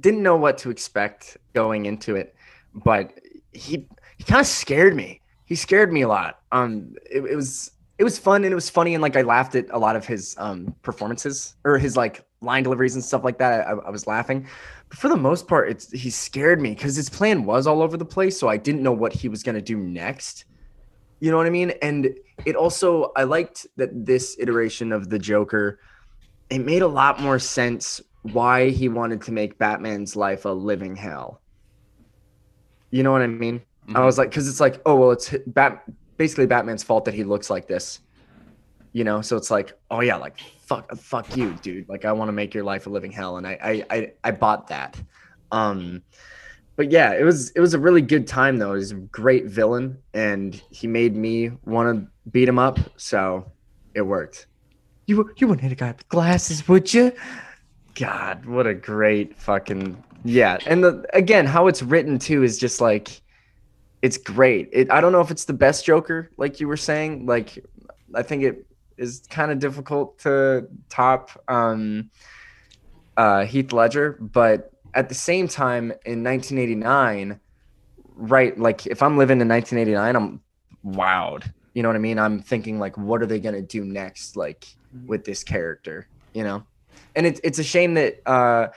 didn't know what to expect going into it, but he he kind of scared me. He scared me a lot. Um. It, it was it was fun and it was funny and like I laughed at a lot of his um performances or his like line deliveries and stuff like that. I, I was laughing. But for the most part, it's he scared me because his plan was all over the place, so I didn't know what he was gonna do next. You know what I mean? And it also I liked that this iteration of the Joker, it made a lot more sense why he wanted to make Batman's life a living hell. You know what I mean? I Mhm. was like, because it's like, oh well, it's Bat basically Batman's fault that he looks like this. You know, so it's like, oh yeah, like fuck, fuck you, dude. Like I want to make your life a living hell, and I, I, I, I bought that. Um, but yeah, it was it was a really good time though. He's a great villain, and he made me want to beat him up. So it worked. You you wouldn't hit a guy with glasses, would you? God, what a great fucking yeah. And the again, how it's written too is just like it's great. It, I don't know if it's the best Joker, like you were saying. Like, I think it is kind of difficult to top um, uh, Heath Ledger, but at the same time, in 1989, right? Like, if I'm living in 1989, I'm wowed. You know what I mean? I'm thinking like, what are they gonna do next? Like with this character, you know? And it's it's a shame that uh,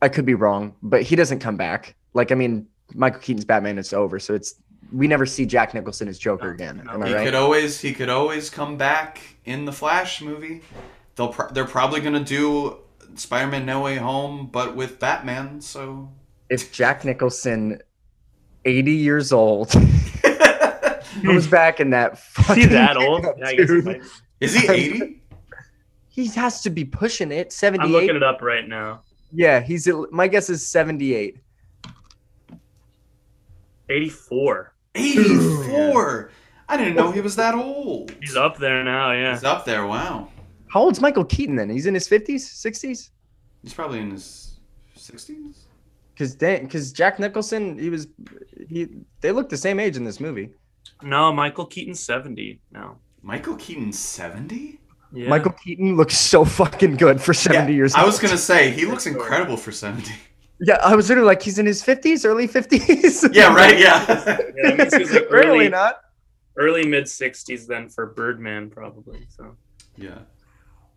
I could be wrong, but he doesn't come back. Like, I mean, Michael Keaton's Batman is over, so it's we never see Jack Nicholson as Joker No, again. no. Am I He right? could always he could always come back in the Flash movie. They'll pro- they're probably gonna do Spider-Man No Way Home, but with Batman. So if Jack Nicholson, 80 years old, comes back in that Is he fucking that old? Yeah, I guess he dude. might. is he eighty? He has to be pushing it. Seventy. I'm 78. looking it up right now. Yeah, he's my guess is 78. 84. Eighty-four. I didn't know he was that old. He's up there now. Yeah. He's up there. Wow. How old's Michael Keaton then? He's in his 50s, 60s? He's probably in his sixties. Cuz cuz Jack Nicholson, he was he they look the same age in this movie. No, Michael Keaton's 70 now. Michael Keaton seventy. Yeah. Michael Keaton looks so fucking good for 70 years I old. was gonna say he looks incredible for seventy. Yeah, I was literally like he's in his 50s, early 50s. Yeah, right. Yeah. Yeah, that means he was like Apparently early, not. early mid 60s then for Birdman probably. So yeah.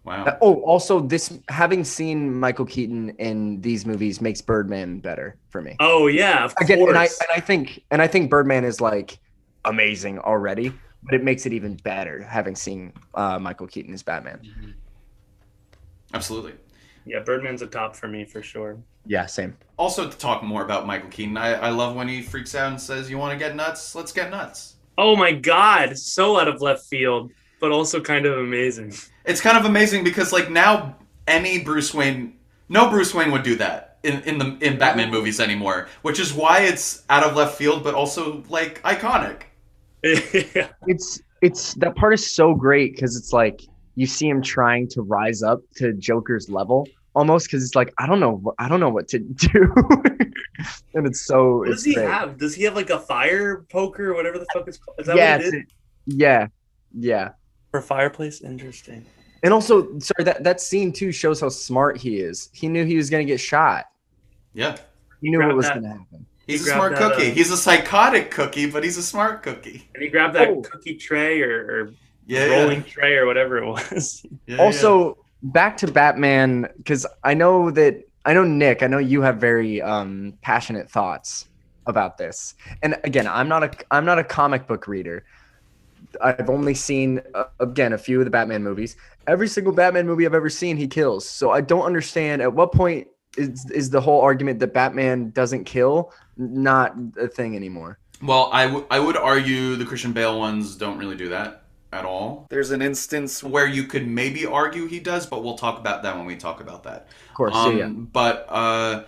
Wow. Uh, Oh, also this having seen Michael Keaton in these movies makes Birdman better for me. Oh yeah, of Again, course. and I and I think and I think Birdman is like amazing already, but it makes it even better having seen uh, Michael Keaton as Batman. Mhm. Absolutely. Yeah, Birdman's a top for me for sure. Yeah, same. Also, to talk more about Michael Keaton, I, I love when he freaks out and says, "You want to get nuts? Let's get nuts." Oh my god, so out of left field, but also kind of amazing. It's kind of amazing because like now any Bruce Wayne, no Bruce Wayne would do that in in the in Batman movies anymore, which is why it's out of left field, but also like iconic. yeah. It's it's that part is so great because it's like you see him trying to rise up to Joker's level almost because it's like I don't know what- I don't know what to do, and it's so What it's does he great. have? Does he have like a fire poker or whatever the fuck it's called? Is that yeah, what it is? it's- yeah, yeah. For fireplace? Interesting. And also, sorry that that scene too shows how smart he is. He knew he was gonna get shot. Yeah, He knew Grab what was that. gonna happen. he's He a smart that, cookie. uh, he's a psychotic cookie, but he's a smart cookie. And he grabbed that Oh. cookie tray or, or Yeah, rolling tray or whatever it was. yeah. yeah, also, back to Batman because I know that I know Nick. I know you have very um, passionate thoughts about this. And again, I'm not a I'm not a comic book reader. I've only seen uh, again a few of the Batman movies. Every single Batman movie I've ever seen, he kills. So I don't understand at what point is is the whole argument that Batman doesn't kill not a thing anymore. Well, I, w- I would argue the Christian Bale ones don't really do that at all. There's an instance where you could maybe argue he does, but we'll talk about that when we talk about that. Of course, Um, yeah. But uh,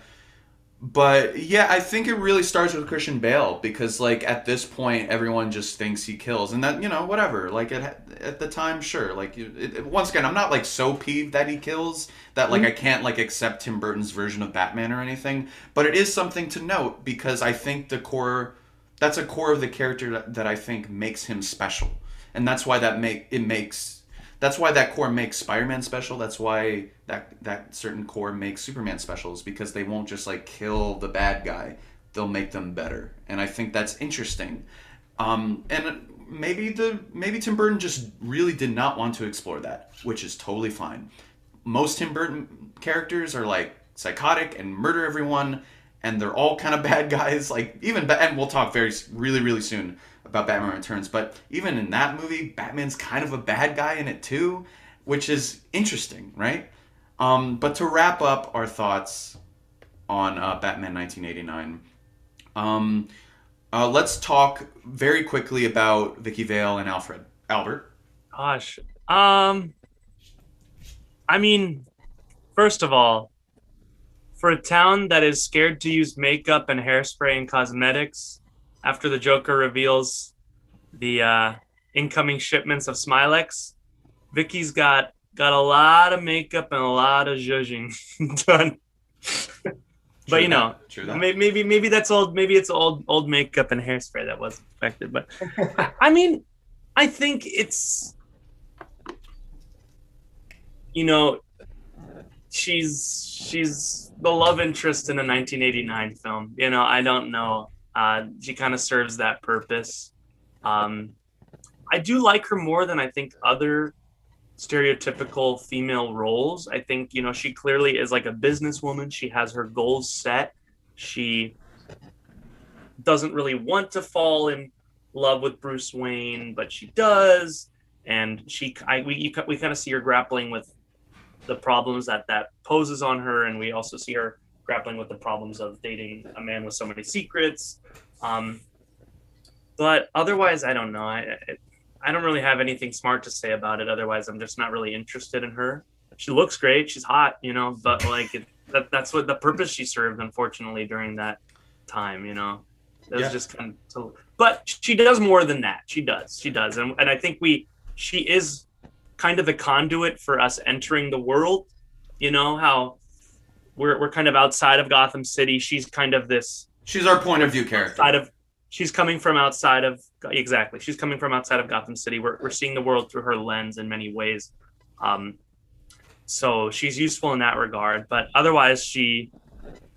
but yeah, I think it really starts with Christian Bale because like at this point, everyone just thinks he kills, and that you know whatever. Like at at the time, sure. Like it, it- once again, I'm not like so peeved that he kills that like I can't like accept Tim Burton's version of Batman or anything. But it is something to note because I think the core that's a core of the character that, that I think makes him special, and that's why that make it makes that's why that core makes Spider-Man special. That's why that that certain core makes Superman specials because they won't just like kill the bad guy. They'll make them better, and I think that's interesting. Um, and maybe the maybe Tim Burton just really did not want to explore that, which is totally fine. Most Tim Burton characters are like psychotic and murder everyone, and they're all kind of bad guys. Like even and we'll talk very really really soon about Batman Returns, but even in that movie, Batman's kind of a bad guy in it too, which is interesting, right? Um, but to wrap up our thoughts on uh, Batman 1989, um, uh, let's talk very quickly about Vicki Vale and Alfred. Albert. Gosh. Um I mean, first of all, for a town that is scared to use makeup and hairspray and cosmetics after the Joker reveals the uh, incoming shipments of Smylex, Vicki's got got a lot of makeup and a lot of zhuzhing done. but you know, true that. Maybe, maybe maybe that's old. Maybe it's old old makeup and hairspray that wasn't affected. But I- I mean, I think it's you know she's she's the love interest in a 1989 film. You know, I don't know. Uh, she kind of serves that purpose. Um, I do like her more than I think other stereotypical female roles. I think, you know, she clearly is like a businesswoman. She has her goals set. She doesn't really want to fall in love with Bruce Wayne, but she does. And she, I, we, you, we kind of see her grappling with the problems that that poses on her. And we also see her grappling with the problems of dating a man with so many secrets. Um, but otherwise, I don't know. I, I, I don't really have anything smart to say about it. Otherwise, I'm just not really interested in her. She looks great. She's hot, you know, but like it, that, that's what the purpose she served, unfortunately, during that time, you know. It was Yeah. just kind of, to, but she does more than that. She does. She does. And, and I think we, she is kind of a conduit for us entering the world. You know, how we're, we're kind of outside of Gotham City. She's kind of this She's our point of view character. outside of she's coming from outside of exactly she's coming from outside of gotham city we're, we're seeing the world through her lens in many ways um so she's useful in that regard but otherwise she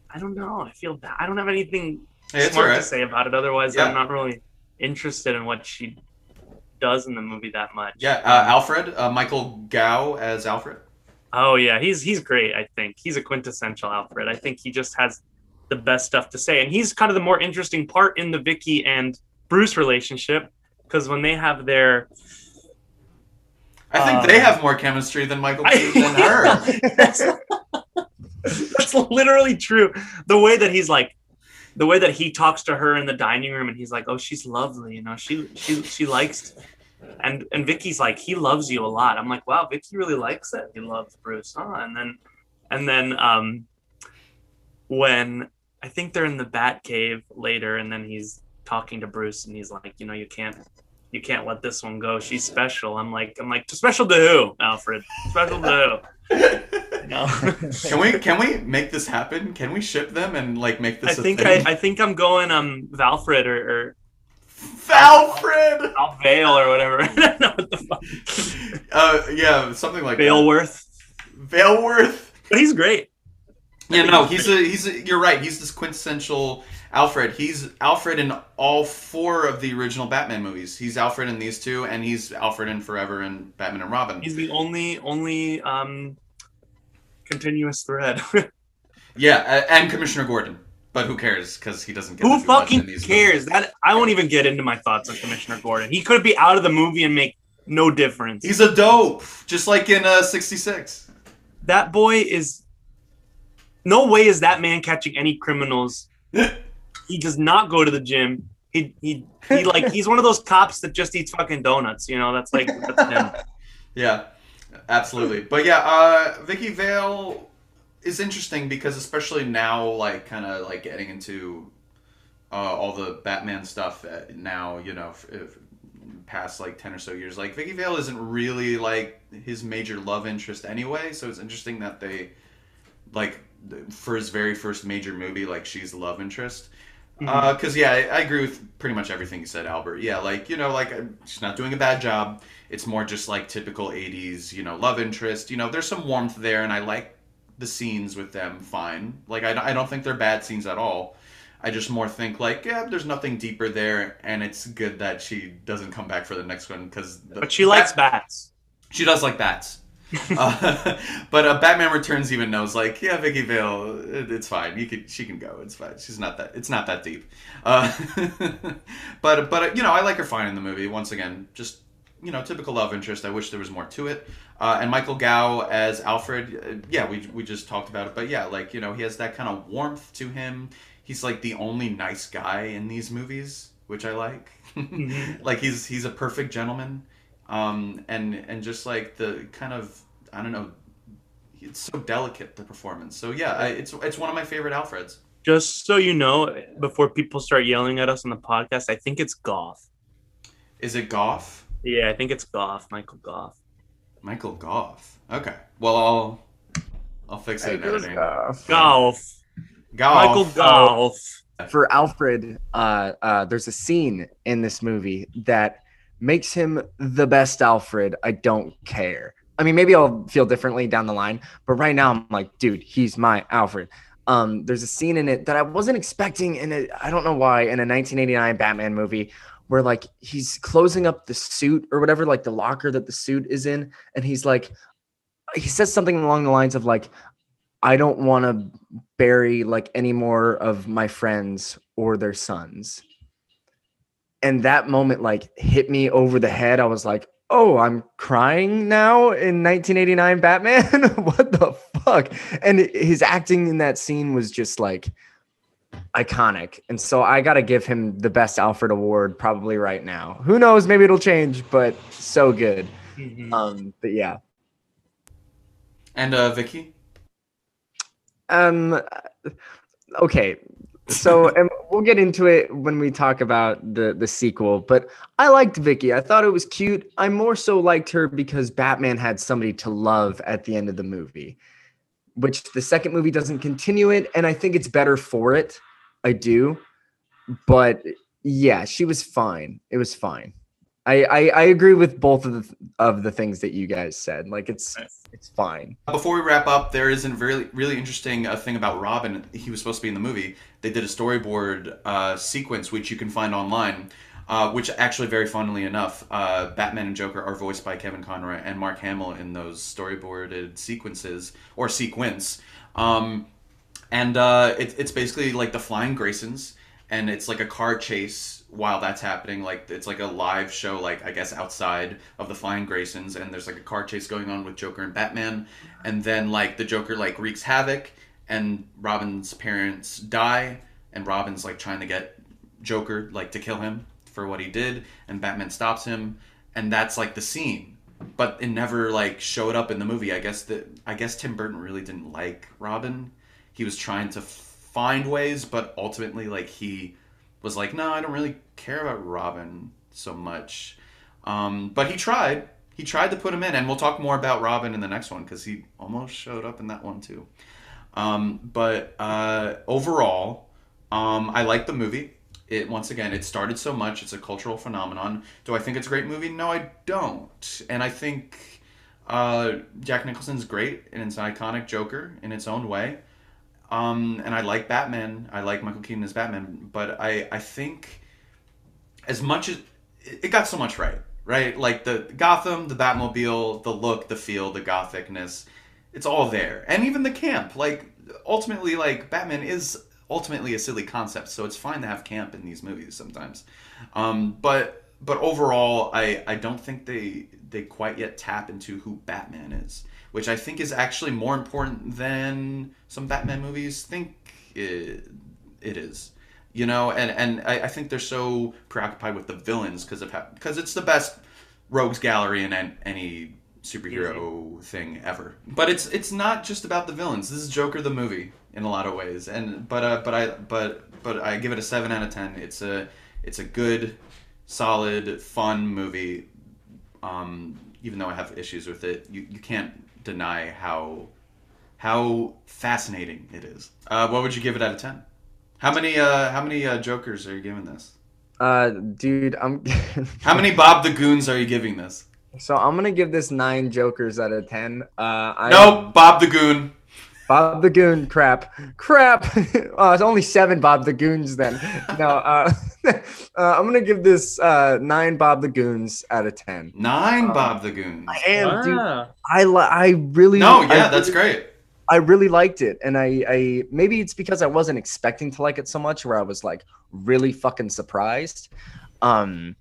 i don't know i feel bad i don't have anything Hey, smart alright. to say about it otherwise Yeah. i'm not really interested in what she does in the movie that much Yeah, uh, Alfred, uh, Michael Gow as Alfred. Oh yeah, he's he's great. I think he's a quintessential Alfred. I think he just has the best stuff to say, and he's kind of the more interesting part in the Vicki and Bruce relationship because when they have their I think Uh, they have more chemistry than Michael Keaton than her. that's, that's literally true. The way that he's like, the way that he talks to her in the dining room, and he's like, "Oh, she's lovely," you know, she she she likes. And and Vicki's like, he loves you a lot. I'm like, wow, Vicki really likes that. He loves Bruce, huh? And then, and then, um, when I think they're in the Bat Cave later, and then he's talking to Bruce, and he's like, you know, you can't, you can't let this one go. She's special. I'm like, I'm like, special to who, Alfred? Special to who? No. can we can we make this happen? Can we ship them and like make this a think thing? I, I think I'm going um Valfred or, or Alfred. Alvale or whatever. I don't know what the fuck. Uh, yeah, something like that. Valeworth. Valeworth. But he's great. Yeah, no, he's a he's a, you're right. He's this quintessential Alfred. He's Alfred in all four of the original Batman movies. He's Alfred in these two, and he's Alfred in Forever and Batman and Robin. He's the only only um continuous thread. Yeah, and Commissioner Gordon. But who cares? Because he doesn't get. Who to fucking these cares? movies. That I won't even get into my thoughts on Commissioner Gordon. He could be out of the movie and make no difference. He's a dope, just like in uh, '66. that boy is no way is that man catching any criminals. he does not go to the gym. He he he like he's one of those cops that just eats fucking donuts. You know, that's like that's him. Yeah, absolutely. But yeah, uh, Vicki Vale is interesting because especially now, like kind of like getting into uh, all the Batman stuff uh, now, you know, if, if past like 10 or so years, like Vicki Vale isn't really like his major love interest anyway. So it's interesting that they like for his very first major movie, like she's love interest. Because yeah, I, I agree with pretty much everything you said, Albert. Yeah, like you know, like uh, she's not doing a bad job. It's more just like typical '80s, you know, love interest. You know, there's some warmth there, and I like the scenes with them. Fine. Like I, I don't think they're bad scenes at all. I just more think like, yeah, there's nothing deeper there, and it's good that she doesn't come back for the next one because. But she likes bats. She does like bats. uh, but uh, Batman Returns even knows like yeah Vicki Vale it, it's fine you can she can go it's fine she's not that it's not that deep uh, but but uh, you know I like her fine in the movie once again just you know typical love interest I wish there was more to it uh, and Michael Gow as Alfred uh, yeah we, we just talked about it but yeah like you know he has that kind of warmth to him he's like the only nice guy in these movies which I like Mhm. like he's he's a perfect gentleman um, and and just like the kind of I don't know, it's so delicate the performance. So yeah, I, it's it's one of my favorite Alfreds. Just so you know, before people start yelling at us on the podcast, I think it's Goff. Is it Goff? Yeah, I think it's Goff, Michael Goff. Michael Goff. Okay. Well, I'll I'll fix it in It was editing. Goff. Goff. Michael Golf. Golf. for Alfred, uh, uh, there's a scene in this movie that makes him the best Alfred. I don't care. I mean, maybe I'll feel differently down the line, but right now I'm like, dude, he's my Alfred. Um, there's a scene in it that I wasn't expecting in it. I don't know why in a 1989 Batman movie where like he's closing up the suit or whatever, like the locker that the suit is in, and he's like, he says something along the lines of like, I don't want to bury like any more of my friends or their sons. And that moment like hit me over the head. I was like, oh, I'm crying now in 1989 Batman? what the fuck? And his acting in that scene was just like iconic. And so I got to give him the best Alfred award probably right now. Who knows? Maybe it'll change, but so good. Mhm. Um, but yeah. And uh, Vicki. Um. Okay. So and we'll get into it when we talk about the the sequel. But I liked Vicki. I thought it was cute. I more so liked her because Batman had somebody to love at the end of the movie, which the second movie doesn't continue it, and I think it's better for it. I do, but yeah, she was fine. It was fine. I I, I agree with both of the of the things that you guys said. Like it's it's fine. Before we wrap up, there is a really really interesting uh, thing about Robin. He was supposed to be in the movie. They did a storyboard uh, sequence, which you can find online. Uh, which actually, very funnily enough, uh, Batman and Joker are voiced by Kevin Conroy and Mark Hamill in those storyboarded sequences or sequence. Um, and uh, it, it's basically like the Flying Graysons, and it's like a car chase while that's happening. Like it's like a live show, like I guess outside of the Flying Graysons, and there's like a car chase going on with Joker and Batman, and then like the Joker like wreaks havoc, and Robin's parents die, and Robin's like trying to get Joker like to kill him for what he did, and Batman stops him, and that's like the scene. But it never like showed up in the movie. I guess that I guess Tim Burton really didn't like Robin. He was trying to find ways, but ultimately like he was like, no, I don't really care about Robin so much. Um, but he tried. He tried to put him in, and we'll talk more about Robin in the next one because he almost showed up in that one too. Um, but uh, overall, um, I like the movie. It once again, it started so much. It's a cultural phenomenon. Do I think it's a great movie? No, I don't. And I think uh, Jack Nicholson's great, and it's an iconic Joker in its own way. Um, and I like Batman. I like Michael Keaton as Batman, but I I think as much as it got so much right, right? Like the Gotham, the Batmobile, the look, the feel, the gothicness, it's all there, and even the camp. Like ultimately, like Batman is ultimately a silly concept, so it's fine to have camp in these movies sometimes. Um, but but overall, I I don't think they they quite yet tap into who Batman is, which I think is actually more important than some Batman movies think it, it is. You know, and and I, I think they're so preoccupied with the villains because of because it's the best rogues gallery in an, any superhero thing ever. But it's it's not just about the villains. This is Joker the movie in a lot of ways. And but uh, but I but but I give it a seven out of ten. It's a it's a good, solid, fun movie. Um, even though I have issues with it, you, you can't deny how how fascinating it is. Uh, what would you give it out of ten? How many uh, how many uh, Jokers are you giving this? Uh, dude, I'm. How many Bob the Goons are you giving this? So I'm gonna give this nine Jokers out of ten. Uh, I, Nope, Bob the Goon. Bob the Goon, crap, crap. oh, it's only seven Bob the Goons then. No, uh, uh, I'm gonna give this uh nine Bob the Goons out of ten. Nine Um, Bob the Goons. I am, dude. Ah. I li- I really. No, I yeah, that's great. I really liked it, and I, I maybe it's because I wasn't expecting to like it so much, where I was like really fucking surprised. Um,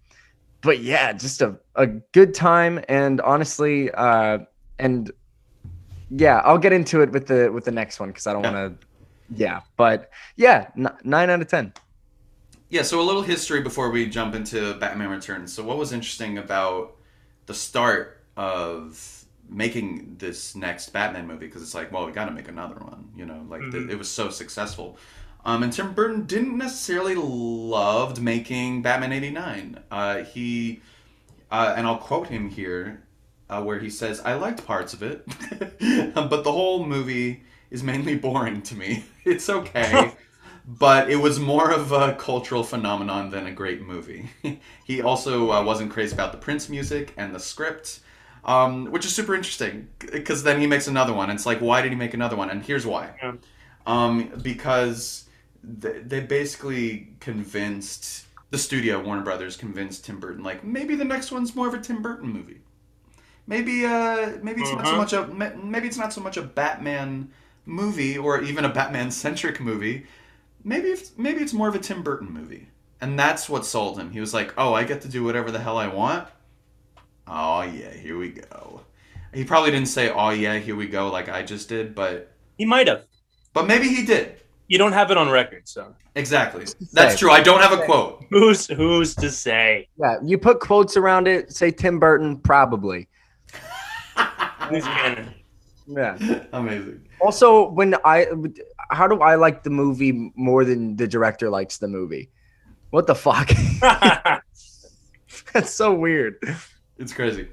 but yeah, just a, a good time, and honestly, uh, and yeah, I'll get into it with the with the next one because I don't Yeah. want to. Yeah, but yeah, n- nine out of ten. Yeah, so a little history before we jump into Batman Returns. So, what was interesting about the start of making this next Batman movie? Because it's like, well, we got to make another one. You know, like th- Mhm. it was so successful. Um, and Tim Burton didn't necessarily loved making Batman '89. Uh, he, uh, and I'll quote him here, uh, where he says, "I liked parts of it, but the whole movie." is mainly boring to me. It's okay. but it was more of a cultural phenomenon than a great movie. he also uh, wasn't crazy about the Prince music and the script, um, which is super interesting because then he makes another one. And it's like, why did he make another one? And here's why. Yeah. Um, because they, they basically convinced the studio, Warner Brothers, convinced Tim Burton, like, maybe the next one's more of a Tim Burton movie. Maybe, uh, maybe it's not so Uh-huh. much a, maybe it's not so much a Batman movie or even a Batman centric movie maybe it's, maybe it's more of a Tim Burton movie. And that's what sold him. He was like, "Oh, I get to do whatever the hell I want." Oh yeah, here we go. He probably didn't say, "Oh yeah, here we go," like I just did, but He might have. but maybe he did. You don't have it on record, so Exactly. That's true. I don't have a quote. who's who's to say? Yeah, you put quotes around it. Say Tim Burton, probably. Who's canon? Yeah. Amazing. Also, when I, how do I like the movie more than the director likes the movie? What the fuck? That's so weird. It's crazy.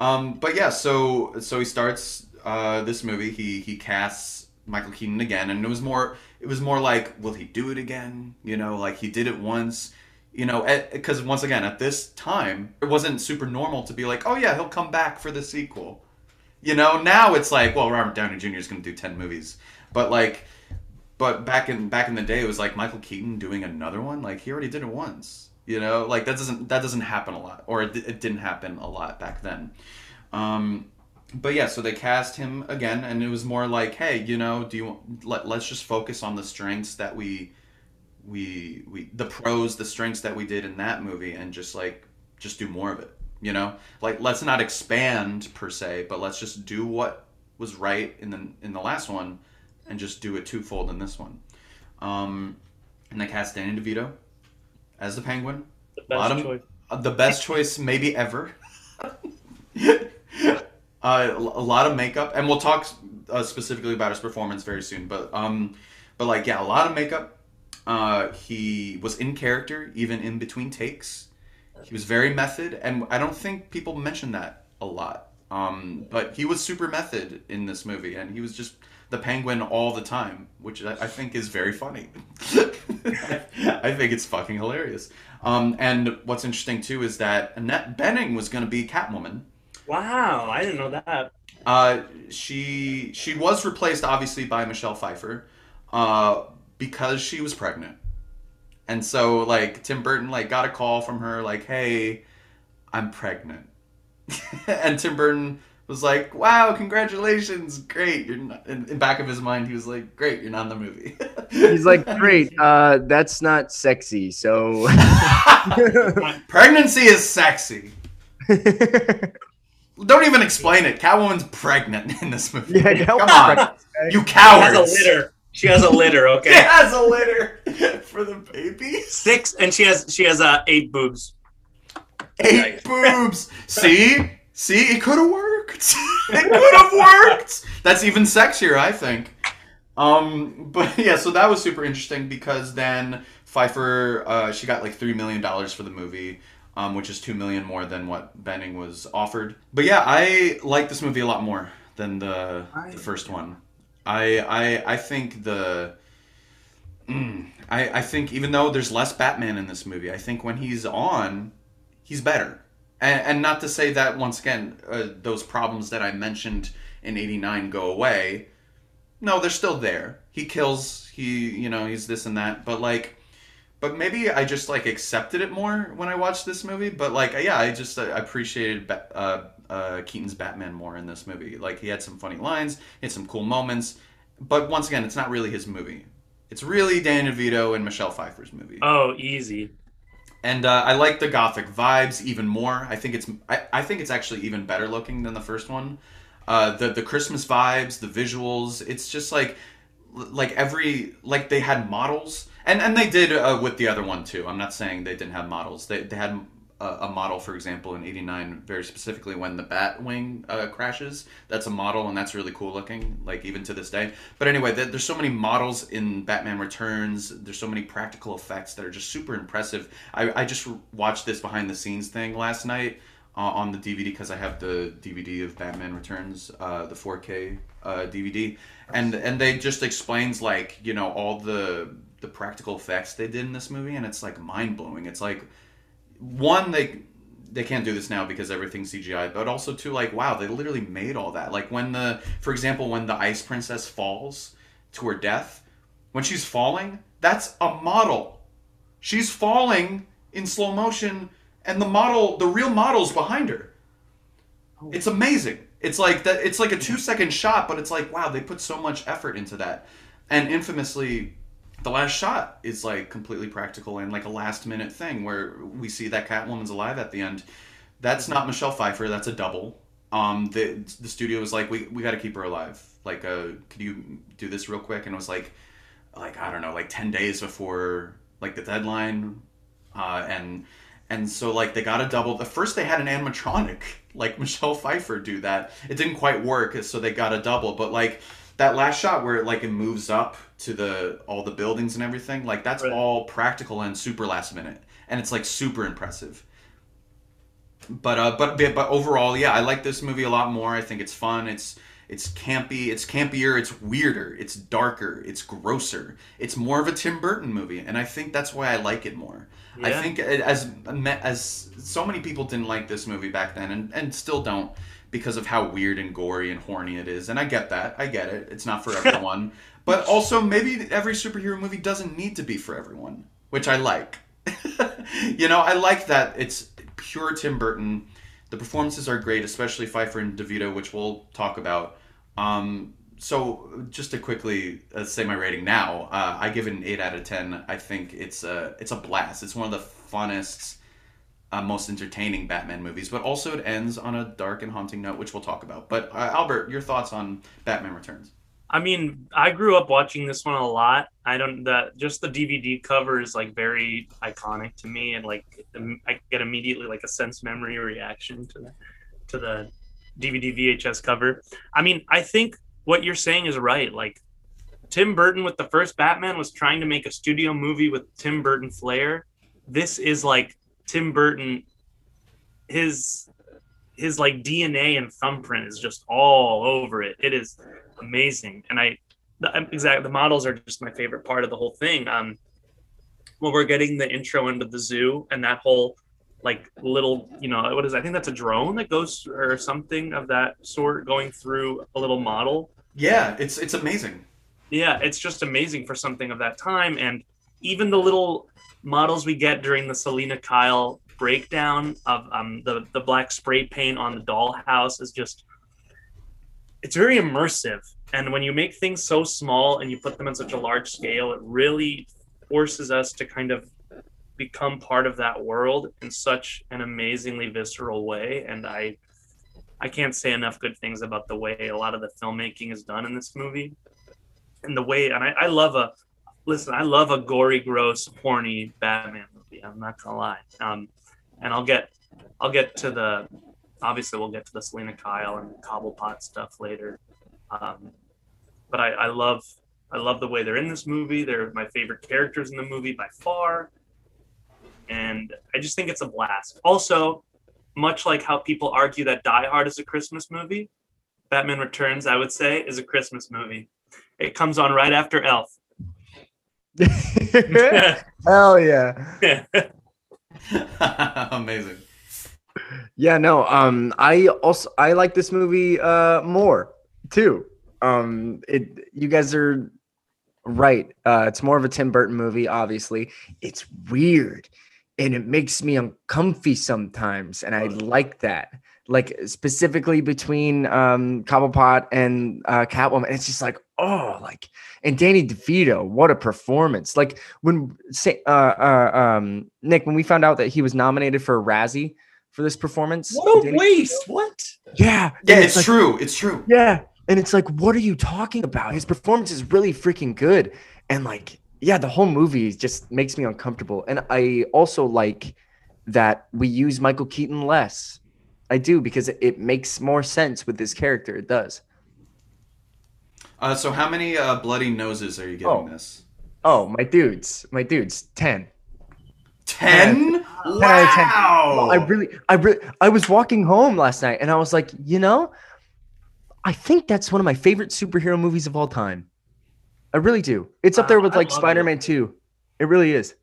Um, but yeah, so so he starts uh, this movie. He he casts Michael Keaton again, and it was more it was more like, will he do it again? You know, like he did it once. You know, because once again, at this time, it wasn't super normal to be like, oh yeah, he'll come back for the sequel. You know, now it's like, well, Robert Downey Jr. is going to do ten movies, but like, but back in back in the day, it was like Michael Keaton doing another one. Like he already did it once. You know, like that doesn't that doesn't happen a lot, or it, it didn't happen a lot back then. Um, but yeah, so they cast him again, and it was more like, hey, you know, do you let let's just focus on the strengths that we we we the pros, the strengths that we did in that movie, and just like just do more of it. You know, like let's not expand per se, but let's just do what was right in the in the last one, and just do it twofold in this one. Um, and they cast Danny DeVito as the Penguin. The best choice. Uh, the best choice maybe ever. uh, a lot of makeup, and we'll talk uh, specifically about his performance very soon. But um, but like yeah, a lot of makeup. Uh, he was in character even in between takes. He was very method, and I don't think people mention that a lot. Um, but he was super method in this movie, and he was just the penguin all the time, which I, I think is very funny. I think it's fucking hilarious. Um, and what's interesting too is that Annette Bening was going to be Catwoman. Wow, I didn't know that. Uh, she she was replaced obviously by Michelle Pfeiffer, uh, because she was pregnant, and so like Tim Burton like got a call from her like, hey, I'm pregnant, and Tim Burton was like, wow, congratulations, great. You're not, in, in back of his mind he was like, great, you're not in the movie. He's like, great. Uh, that's not sexy. So. Pregnancy is sexy. Don't even explain it. Catwoman's pregnant in this movie. Yeah, Come on, pregnant. you She has a litter. She has a litter. Okay? she has a litter for the baby. six, and she has she has uh, eight boobs. Eight boobs. See, see, it could have worked. it could have worked. That's even sexier, I think. Um, but yeah, so that was super interesting because then Pfeiffer, uh, she got like three million dollars for the movie. Um, which is two million more than what Bening was offered. But yeah, I like this movie a lot more than the the first one. I I I think the mm, I I think even though there's less Batman in this movie, I think when he's on, he's better. And, and not to say that once again uh, those problems that I mentioned in '89 go away. No, they're still there. He kills. He you know he's this and that. But like, but maybe I just like accepted it more when I watched this movie. But like, yeah, I just uh, appreciated uh, uh, Keaton's Batman more in this movie. Like, he had some funny lines, he had some cool moments. But once again, it's not really his movie. It's really Dan DeVito and Michelle Pfeiffer's movie. Oh, easy. And uh, I like the gothic vibes even more. I think it's I, I think it's actually even better looking than the first one. Uh, the the Christmas vibes, the visuals. It's just like like every like they had models and and they did uh, with the other one too. I'm not saying they didn't have models. They they had a, model, for example, in '89, very specifically when the Batwing uh, crashes. That's a model, and that's really cool looking, like even to this day. But anyway, there, there's so many models in Batman Returns. There's so many practical effects that are just super impressive. I, I just watched this behind the scenes thing last night uh, on the DVD because I have the DVD of Batman Returns, uh, the 4K uh, DVD, and and they just explains like you know all the the practical effects they did in this movie, and it's like mind blowing. It's like one they they can't do this now because everything's CGI, but also too like wow they literally made all that. Like when the for example when the Ice Princess falls to her death, when she's falling, that's a model. She's falling in slow motion and the model, the real model's behind her. Oh. It's amazing. It's like that. It's like a two second shot, but it's like wow, they put so much effort into that. And infamously, the last shot is like completely practical and like a last minute thing where we see that Catwoman's alive at the end. That's not Michelle Pfeiffer. That's a double. Um, the the studio was like, we we got to keep her alive. Like, uh, could you do this real quick? And it was like, like I don't know, like ten days before like the deadline, uh, and and so like they got a double. At first they had an animatronic like Michelle Pfeiffer do that. It didn't quite work, so they got a double. But like that last shot where it like it moves up to the all the buildings and everything, like that's Right. all practical and super last minute, and it's like super impressive. But uh, but but overall, yeah, I like this movie a lot more. I think it's fun. It's it's campy. It's campier. It's weirder. It's darker. It's grosser. It's more of a Tim Burton movie, and I think that's why I like it more. I think as as so many people didn't like this movie back then, and, and still don't because of how weird and gory and horny it is. And I get that. I get it. It's not for everyone. but also, maybe every superhero movie doesn't need to be for everyone, which I like. you know, I like that it's pure Tim Burton. The performances are great, especially Pfeiffer and DeVito, which we'll talk about. Um, so just to quickly uh, say my rating now, uh, I give it an eight out of ten. I think it's a it's a blast. It's one of the funnest, uh, most entertaining Batman movies. But also it ends on a dark and haunting note, which we'll talk about. But uh, Albert, your thoughts on Batman Returns? I mean, I grew up watching this one a lot. I don't that just the DVD cover is like very iconic to me, and like I get immediately like a sense memory reaction to the to the DVD VHS cover. I mean, I think what you're saying is right. Like Tim Burton with the first Batman was trying to make a studio movie with Tim Burton flair. This is like Tim Burton his his like DNA and thumbprint is just all over it. It is amazing, and I the, exactly the models are just my favorite part of the whole thing. Um, when we're getting the intro into the zoo and that whole like little you know what is I think that's a drone that goes or something of that sort going through a little model. Yeah, it's it's amazing. Yeah, it's just amazing for something of that time, and even the little models we get during the Selina Kyle breakdown of um, the the black spray paint on the dollhouse is just it's very immersive. And when you make things so small and you put them on such a large scale, it really forces us to kind of become part of that world in such an amazingly visceral way. And I I can't say enough good things about the way a lot of the filmmaking is done in this movie. And the way and I, I love a listen, I love a gory, gross, horny Batman movie. I'm not gonna lie. Um, and I'll get I'll get to the obviously we'll get to the Selina Kyle and Cobblepot stuff later. Um, but I, I love I love the way they're in this movie. They're my favorite characters in the movie by far. And I just think it's a blast. Also, much like how people argue that Die Hard is a Christmas movie, Batman Returns, I would say, is a Christmas movie. It comes on right after Elf. Hell yeah. amazing. Yeah, no. Um, I also I like this movie uh more too. Um, it you guys are right. Uh, it's more of a Tim Burton movie. Obviously, it's weird, and it makes me uncomfy sometimes, and I like that. Like specifically between um Cobblepot and uh, Catwoman, it's just like oh, like and Danny DeVito, what a performance! Like when say uh, uh um Nick, when we found out that he was nominated for a Razzie for this performance. What a Danny- waste! What? Yeah. Yeah, and it's like, true. It's true. Yeah. And it's like, what are you talking about? His performance is really freaking good. And like, yeah, the whole movie just makes me uncomfortable. And I also like that we use Michael Keaton less. I do because it, makes more sense with this character. It does. Uh, so how many uh, bloody noses are you getting Oh. this? Oh, my dudes, my dudes, 10. Ten? 10 out 10. Wow. I really, I really, I was walking home last night and I was like, you know, I think that's one of my favorite superhero movies of all time. I really do. It's up there with like. Spider-Man 2. It really is.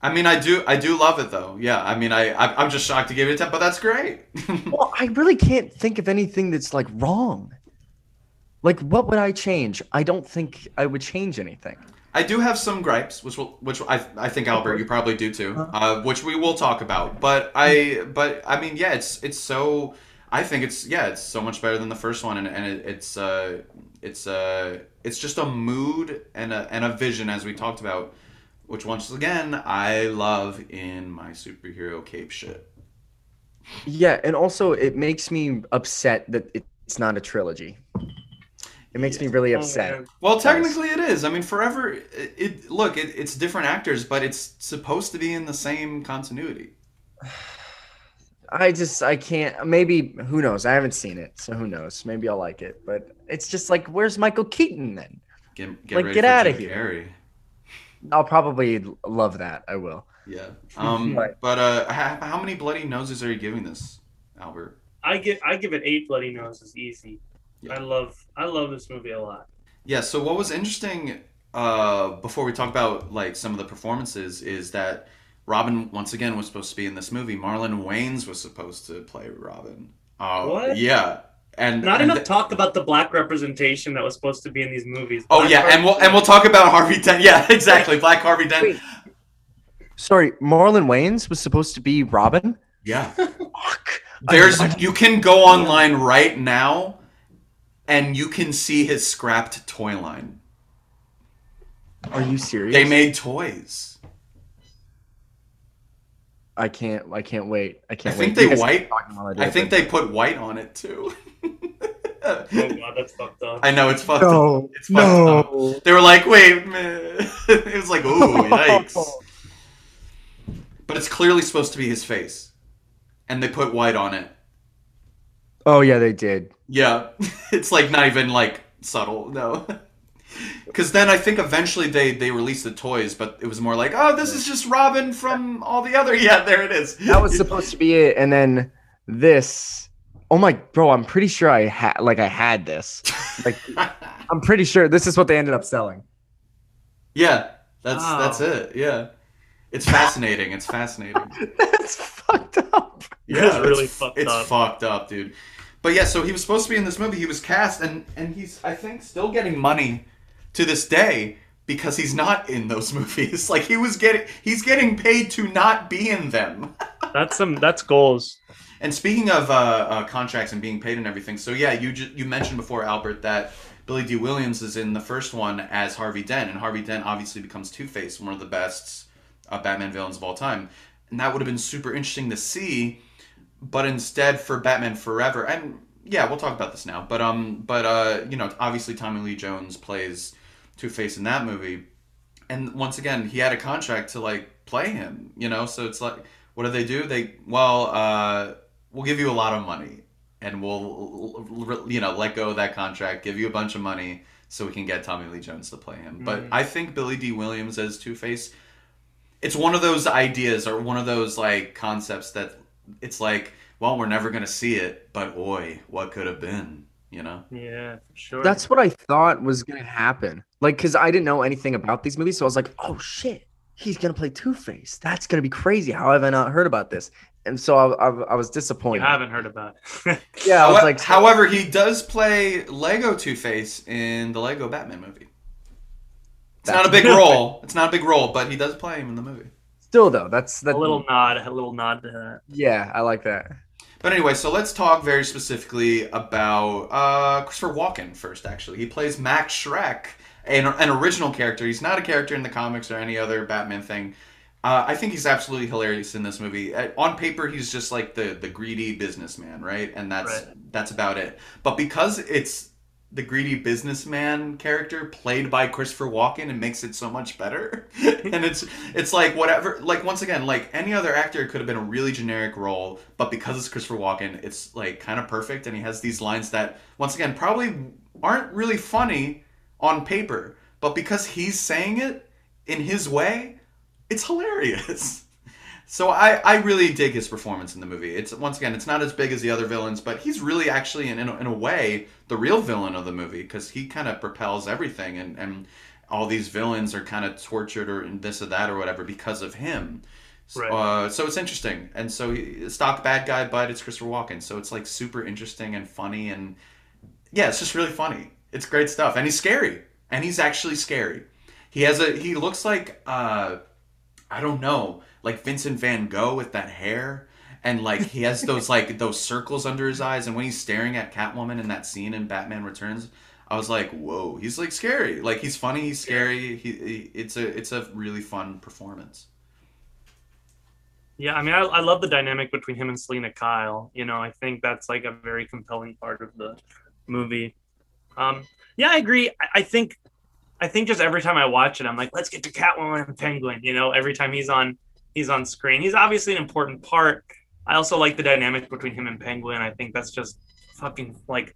I mean, I do, I do love it though. Yeah, I mean, I, I I'm just shocked to give it a ten, but that's great. Well, I really can't think of anything that's like wrong. Like, what would I change? I don't think I would change anything. I do have some gripes, which will, which I, I think Albert, you probably do too, uh, which we will talk about. But I, but I mean, yeah, it's it's so. I think it's yeah, it's so much better than the first one, and, and it, it's uh, it's uh, it's just a mood and a and a vision as we talked about, which once again I love in my superhero cape shit. Yeah, and also it makes me upset that it's not a trilogy. It makes me really Oh, upset. man. Well, technically it is. I mean, forever. It, it look, it, it's different actors, but it's supposed to be in the same continuity. I just I can't. Maybe who knows? I haven't seen it, so who knows? Maybe I'll like it. But it's just like, where's Michael Keaton then? Get, get Like, ready get for outta Jim here. Carrey. I'll probably love that. I will. Yeah. Um. Right. But uh, how, how many bloody noses are you giving this, Albert? I give I give it eight bloody noses easy. Yeah. I love I love this movie a lot. Yeah. So what was interesting, uh, before we talk about like some of the performances, is that Robin once again was supposed to be in this movie. Marlon Wayans was supposed to play Robin. Uh, What? Yeah. And Not and enough th- talk about the black representation that was supposed to be in these movies. Oh Black yeah, and we'll and we'll talk about Harvey Dent. Yeah, exactly. Black Harvey Dent. Wait. Sorry, Marlon Wayans was supposed to be Robin. Yeah. Fuck. There's I- you can go online right now and you can see his scrapped toy line. Are you serious? They made toys. I can't. I can't wait. I I can't I think wait. They white keep I I think but- they put white on it too. Oh god, that's fucked up. I know it's fucked up. No. It's fucked up. They were like, wait, man. it was like, ooh, yikes. But it's clearly supposed to be his face. And they put white on it. Oh yeah, they did. Yeah, it's like not even like subtle, no. Because then I think eventually they they released the toys, but it was more like, oh, this is just Robin from all the other. Yeah, there it is. That was supposed to be it, and then this. Oh my, bro! I'm pretty sure I had like I had this. Like I'm pretty sure this is what they ended up selling. yeah, that's Wow. that's it. Yeah, it's fascinating. It's fascinating. That's fucked up. Yeah, It's really it's, fucked it's up. fucked up, dude. But yeah, so he was supposed to be in this movie. He was cast, and and he's I think still getting money to this day because he's not in those movies. Like he was getting he's getting paid to not be in them. That's some that's goals. And speaking of uh, uh, contracts and being paid and everything, so yeah, you ju- you mentioned before Albert that Billy Dee Williams is in the first one as Harvey Dent, and Harvey Dent obviously becomes Two Face, one of the best uh, Batman villains of all time, and that would have been super interesting to see. But instead, for Batman Forever, and yeah, we'll talk about this now. But um, but uh, you know, obviously Tommy Lee Jones plays Two Face in that movie, and once again, he had a contract to like play him, you know. So it's like, what do they do? They well, uh, we'll give you a lot of money, and we'll you know let go of that contract, give you a bunch of money, so we can get Tommy Lee Jones to play him. But Mhm. I think Billy Dee Williams as Two Face, it's one of those ideas or one of those like concepts that it's like, well, we're never gonna see it, but oi, what could have been, you know? Yeah, sure. That's what I thought was gonna happen. Like, cause I didn't know anything about these movies, so I was like, oh shit, he's gonna play Two Face. That's gonna be crazy. How have I not heard about this? And so I, I, I was you disappointed. haven't heard about it. Yeah, I was Howe- like, however, he does play Lego Two Face in the Lego Batman movie. It's not a big role. It's not a big role, but he does play him in the movie. still though, that's that. a little nod, a little nod to that. Yeah, I like that. But anyway, so let's talk very specifically about uh, Christopher Walken first. Actually, he plays Max Shreck, an, an original character. He's not a character in the comics or any other Batman thing. Uh, I think he's absolutely hilarious in this movie. Uh, on paper, he's just like the the greedy businessman, right? And that's Right. that's about it. But because it's the greedy businessman character played by Christopher Walken, it makes it so much better. and it's it's like whatever. Like once again, like any other actor could have been a really generic role, but because it's Christopher Walken, it's like kind of perfect. And he has these lines that once again probably aren't really funny on paper, but because he's saying it in his way, it's hilarious. So I, I really dig his performance in the movie. It's once again, it's not as big as the other villains, but he's really actually in in a, in a way the real villain of the movie because he kind of propels everything, and and all these villains are kind of tortured or this or that or whatever because of him. Right. Uh, so it's interesting, and so he, stock bad guy, but it's Christopher Walken, so it's like super interesting and funny, and yeah, it's just really funny. It's great stuff, and he's scary, and he's actually scary. He has a he looks like uh, I don't know like Vincent Van Gogh with that hair. And like he has those like those circles under his eyes, and when he's staring at Catwoman in that scene in Batman Returns, I was like, "Whoa!" He's like scary. Like he's funny. He's scary. He, he it's a it's a really fun performance. Yeah, I mean, I, I love the dynamic between him and Selina Kyle. You know, I think that's like a very compelling part of the movie. Um, yeah, I agree. I, I think, I think just every time I watch it, I'm like, let's get to Catwoman and Penguin. You know, every time he's on he's on screen. He's obviously an important part. I also like the dynamic between him and Penguin. I think that's just fucking like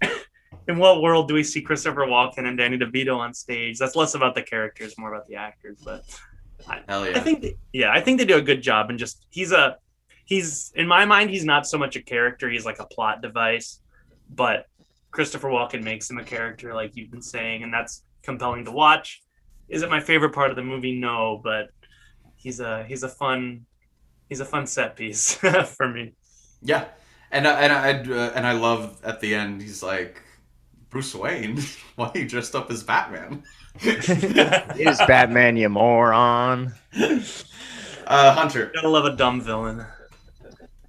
in what world do we see Christopher Walken and Danny DeVito on stage? That's less about the characters, more about the actors. But I, yeah. I think, they, yeah, I think they do a good job. And just he's a he's in my mind, he's not so much a character. He's like a plot device. But Christopher Walken makes him a character, like you've been saying, and that's compelling to watch. Is it my favorite part of the movie? No, but he's a he's a fun he's a fun set piece for me. Yeah, and I, and I uh, and I love at the end he's like Bruce Wayne. Why are you dressed up as Batman? Is Batman you moron? Uh, Hunter. Gotta love a dumb villain.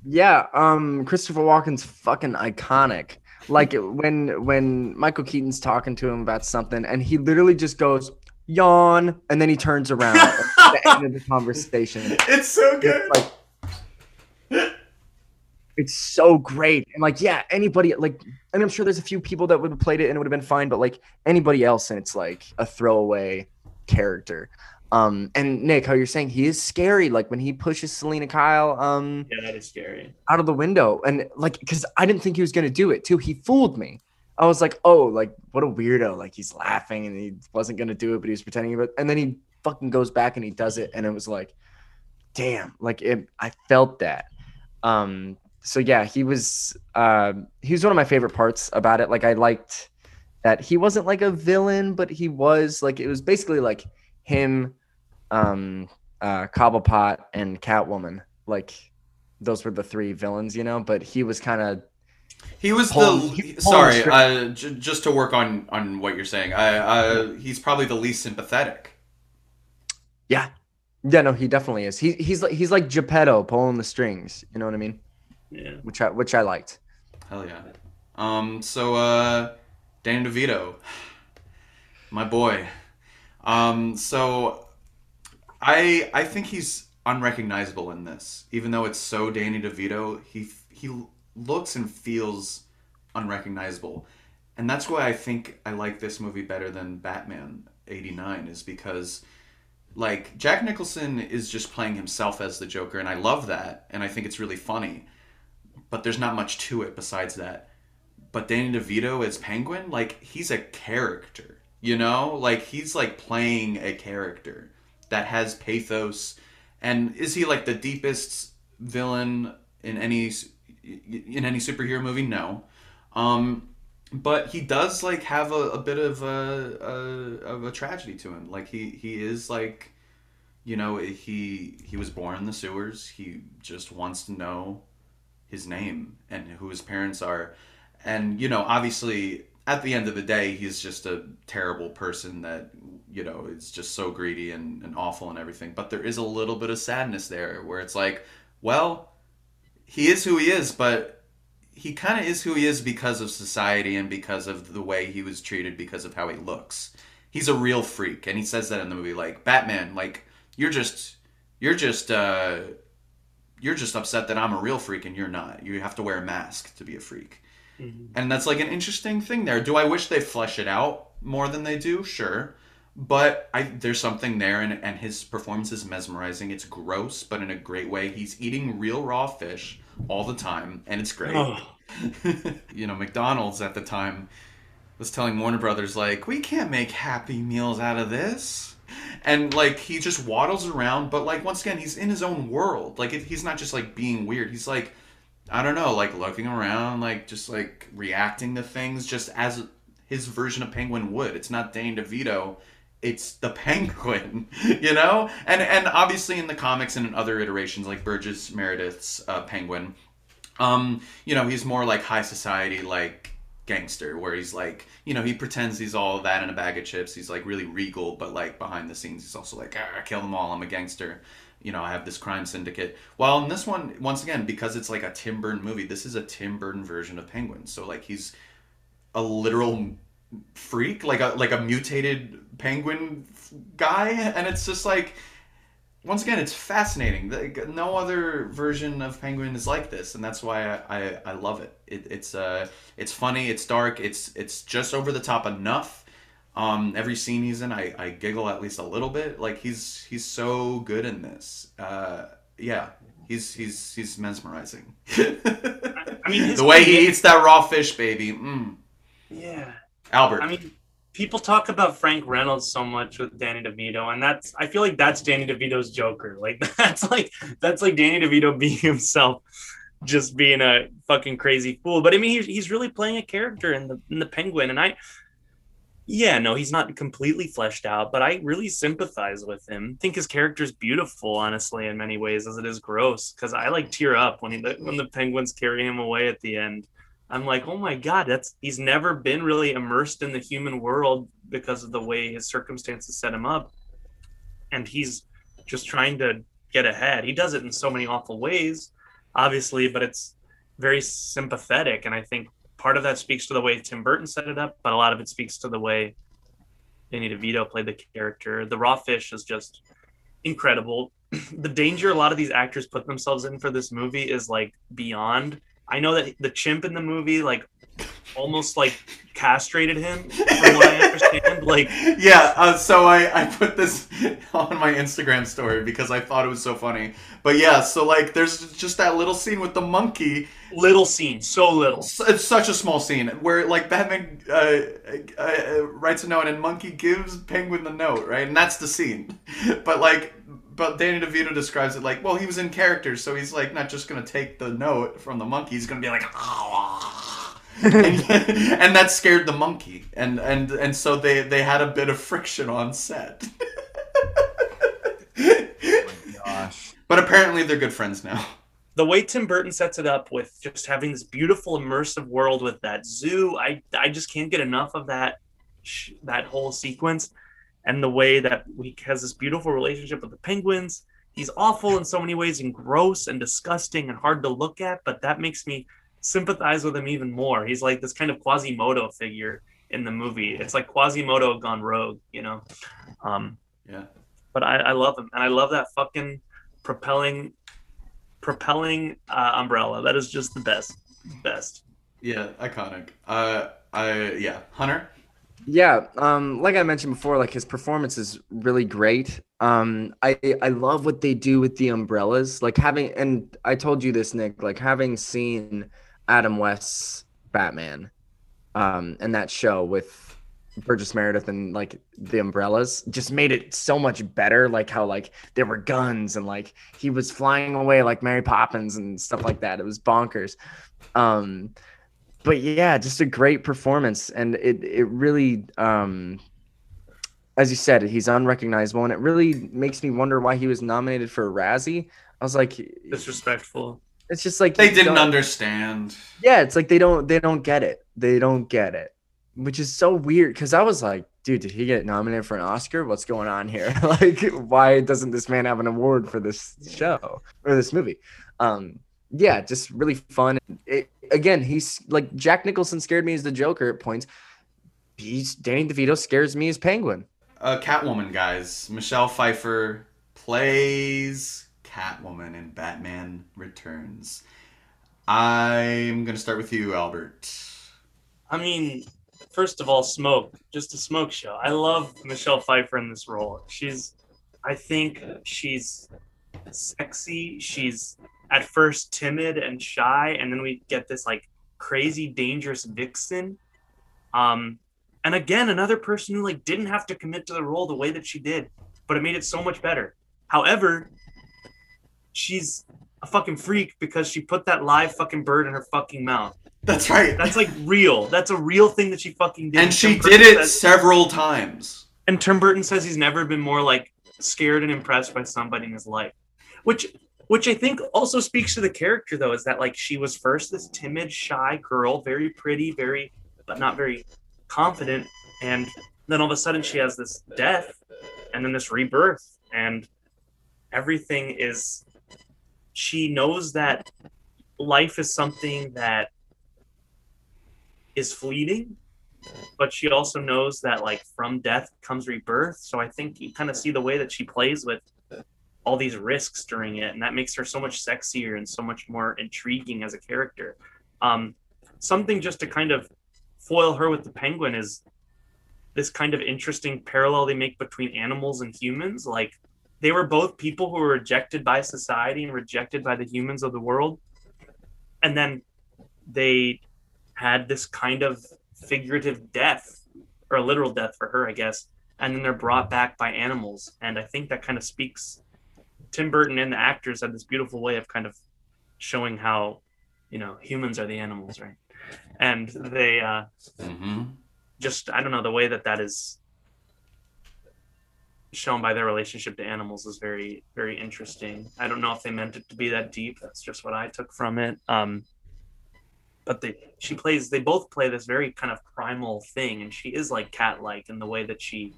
Yeah, um, Christopher Walken's fucking iconic. Like when when Michael Keaton's talking to him about something, and he literally just goes yawn, and then he turns around at the end of the conversation. It's so good. It's like it's so great, and like yeah, anybody like I mean, I'm sure there's a few people that would have played it and it would have been fine, but like anybody else, and it's like a throwaway character. Um, and Nick, how you're saying he is scary, like when he pushes Selina Kyle, um, Yeah, that is scary. out of the window, and like because I didn't think he was gonna do it too. He fooled me. I was like, oh, like what a weirdo! Like he's laughing and he wasn't gonna do it, but he was pretending. But and then he fucking goes back and he does it, and it was like, damn, like it. I felt that. Um, so yeah, he was. Uh, he was one of my favorite parts about it. Like I liked that he wasn't like a villain, but he was like it was basically like him, um, uh, Cobblepot and Catwoman. Like those were the three villains, you know. But he was kind of He was Hold- the hold sorry. straight. Uh, j- just to work on on what you're saying, I uh, he's probably the least sympathetic. yeah, yeah. No, he definitely is. He he's like he's like Geppetto pulling the strings. You know what I mean? Yeah. Which I which I liked. Hell yeah. Um. So, uh, Danny DeVito, my boy. Um. So, I I think he's unrecognizable in this, even though it's so Danny DeVito. He he looks and feels unrecognizable, and that's why I think I like this movie better than Batman '89. Is because like Jack Nicholson is just playing himself as the Joker, and I love that, and I think it's really funny. But there's not much to it besides that. But Danny DeVito as Penguin, like he's a character, you know, like he's like playing a character that has pathos. And is he like the deepest villain in any in any superhero movie? No. Um, but he does like have a, a bit of a, a of a tragedy to him. Like he he is like, you know, he he was born in the sewers. He just wants to know his name and who his parents are. And you know, obviously, at the end of the day, he's just a terrible person that you know it's just so greedy and, and awful and everything. But there is a little bit of sadness there, where it's like, well, he is who he is, but he kind of is who he is because of society and because of the way he was treated because of how he looks. He's a real freak, and he says that in the movie. Like Batman, like you're just you're just uh, you're just upset that I'm a real freak and you're not. You have to wear a mask to be a freak. Mhm. And that's like an interesting thing there. Do I wish they flesh it out more than they do? Sure. But I there's something there and, and his performance is mesmerizing. It's gross, but in a great way. He's eating real raw fish all the time, and it's great. Oh, you know, McDonald's at the time was telling Warner Brothers like, "We can't make happy meals out of this." and like he just waddles around but like once again he's in his own world like it, he's not just like being weird he's like i don't know like looking around like just like reacting to things just as his version of penguin would it's not dane devito it's the penguin you know? And and obviously in the comics and in other iterations like burgess meredith's uh, penguin um you know he's more like high society like gangster where he's like you know he pretends he's all that in a bag of chips. He's like really regal but like behind the scenes he's also like ah, kill them all. I'm a gangster. You know i have this crime syndicate. While in this one once again because it's like a tim burton movie this is a tim burton version of penguin so like he's a literal freak like a like a mutated penguin guy and it's just like once again it's fascinating no other version of penguin is like this and that's why i i, I love it. it it's uh it's funny it's dark it's it's just over the top enough um every scene he's in i i giggle at least a little bit like he's he's so good in this uh yeah he's he's he's mesmerizing I mean, the way he eats that raw fish baby mm. Yeah. Albert I mean, people talk about Frank Reynolds so much with Danny DeVito, and that's I feel like that's Danny DeVito's Joker. Like that's like that's like Danny DeVito being himself, just being a fucking crazy fool. But I mean, he's he's really playing a character in the in the Penguin, and I. Yeah, no, he's not completely fleshed out, but I really sympathize with him. Think his character's beautiful, honestly, in many ways, as it is gross. Because I like tear up when he when the penguins carry him away at the end. I'm like, oh my god, that's he's never been really immersed in the human world because of the way his circumstances set him up, and he's just trying to get ahead. He does it in so many awful ways, obviously, but it's very sympathetic, and I think part of that speaks to the way Tim Burton set it up, but a lot of it speaks to the way Danny DeVito played the character. The raw fish is just incredible. the danger a lot of these actors put themselves in for this movie is like beyond. I know that the chimp in the movie like almost like castrated him from what I understand. Like yeah uh, so I, I put this on my instagram story because i thought it was so funny but yeah so like there's just that little scene with the monkey little scene, so little. It's such a small scene where like batman uh, uh, uh, writes a note and monkey gives penguin the note right and that's the scene but like but Danny DeVito describes it like, well, he was in character, so he's like not just gonna take the note from the monkey. He's gonna be like, and, and that scared the monkey, and and and so they they had a bit of friction on set. Gosh. But apparently they're good friends now. the way Tim Burton sets it up with just having this beautiful immersive world with that zoo, I I just can't get enough of that sh- that whole sequence, and the way that he has this beautiful relationship with the penguins. He's awful in so many ways and gross and disgusting and hard to look at, but that makes me sympathize with him even more. He's like this kind of Quasimodo figure in the movie. It's like Quasimodo gone rogue, you know. Um, Yeah. but I, I love him, and I love that fucking propelling, propelling uh, umbrella. That is just the best, best. Yeah, iconic. Uh, I yeah, Hunter. Yeah, um, like I mentioned before, like his performance is really great. Um, I I love what they do with the umbrellas, like having and I told you this, Nick, like having seen Adam West's Batman, um, and that show with Burgess Meredith and like the umbrellas just made it so much better. Like how like there were guns and like he was flying away like Mary Poppins and stuff like that. It was bonkers. Um, but yeah, just a great performance, and it it really, um, as you said, he's unrecognizable, and it really makes me wonder why he was nominated for a Razzie. I was like, Disrespectful. it's just like They didn't don't- understand. Yeah, it's like they don't they don't get it. They don't get it, which is so weird. Because I was like, dude, did he get nominated for an Oscar? What's going on here? like, why doesn't this man have an award for this show or this movie? Um, yeah, just really fun. It, again, he's like Jack Nicholson scared me as the Joker at points. He's Danny DeVito scares me as Penguin. Uh, Catwoman, guys. Michelle Pfeiffer plays Catwoman in Batman Returns. I'm gonna start with you, Albert. I mean, first of all, smoke. Just a smoke show. I love Michelle Pfeiffer in this role. She's, I think she's sexy. She's at first timid and shy, and then we get this like crazy, dangerous vixen. Um, And again, another person who like didn't have to commit to the role the way that she did, but it made it so much better. However, she's a fucking freak because she put that live fucking bird in her fucking mouth. That's right. That's like real. That's a real thing that she fucking did. and she Tim did Burton it says- several times. and Tim Burton says he's never been more like scared and impressed by somebody in his life, which which I think also speaks to the character though, is that like she was first this timid, shy girl, very pretty, very but not very confident, and then all of a sudden she has this death, and then this rebirth, and everything is. She knows that life is something that is fleeting but she also knows that like from death comes rebirth so i think you kind of see the way that she plays with all these risks during it and that makes her so much sexier and so much more intriguing as a character um, something just to kind of foil her with the penguin is this kind of interesting parallel they make between animals and humans like they were both people who were rejected by society and rejected by the humans of the world and then they had this kind of figurative death or literal death for her, I guess. And then they're brought back by animals. And I think that kind of speaks. Tim Burton and the actors had this beautiful way of kind of showing how, you know, humans are the animals, right? And they uh, hmm just, I don't know, the way that that is shown by their relationship to animals is very, very interesting. I don't know if they meant it to be that deep. That's just what I took from it. Um, but they she plays they both play this very kind of primal thing and she is like cat like in the way that she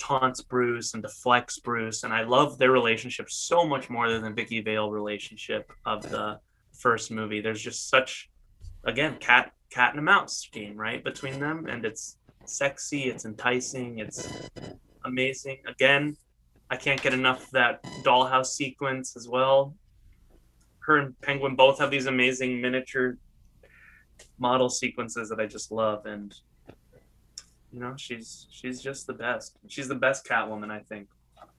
taunts bruce and deflects bruce and i love their relationship so much more than the vicki vale relationship of the first movie. There's just such again cat cat and a mouse game right between them and it's sexy it's enticing it's amazing. Again i can't get enough of that dollhouse sequence as well. Her and Penguin both have these amazing miniature model sequences that I just love, and you know, she's she's just the best. She's the best Catwoman, I think.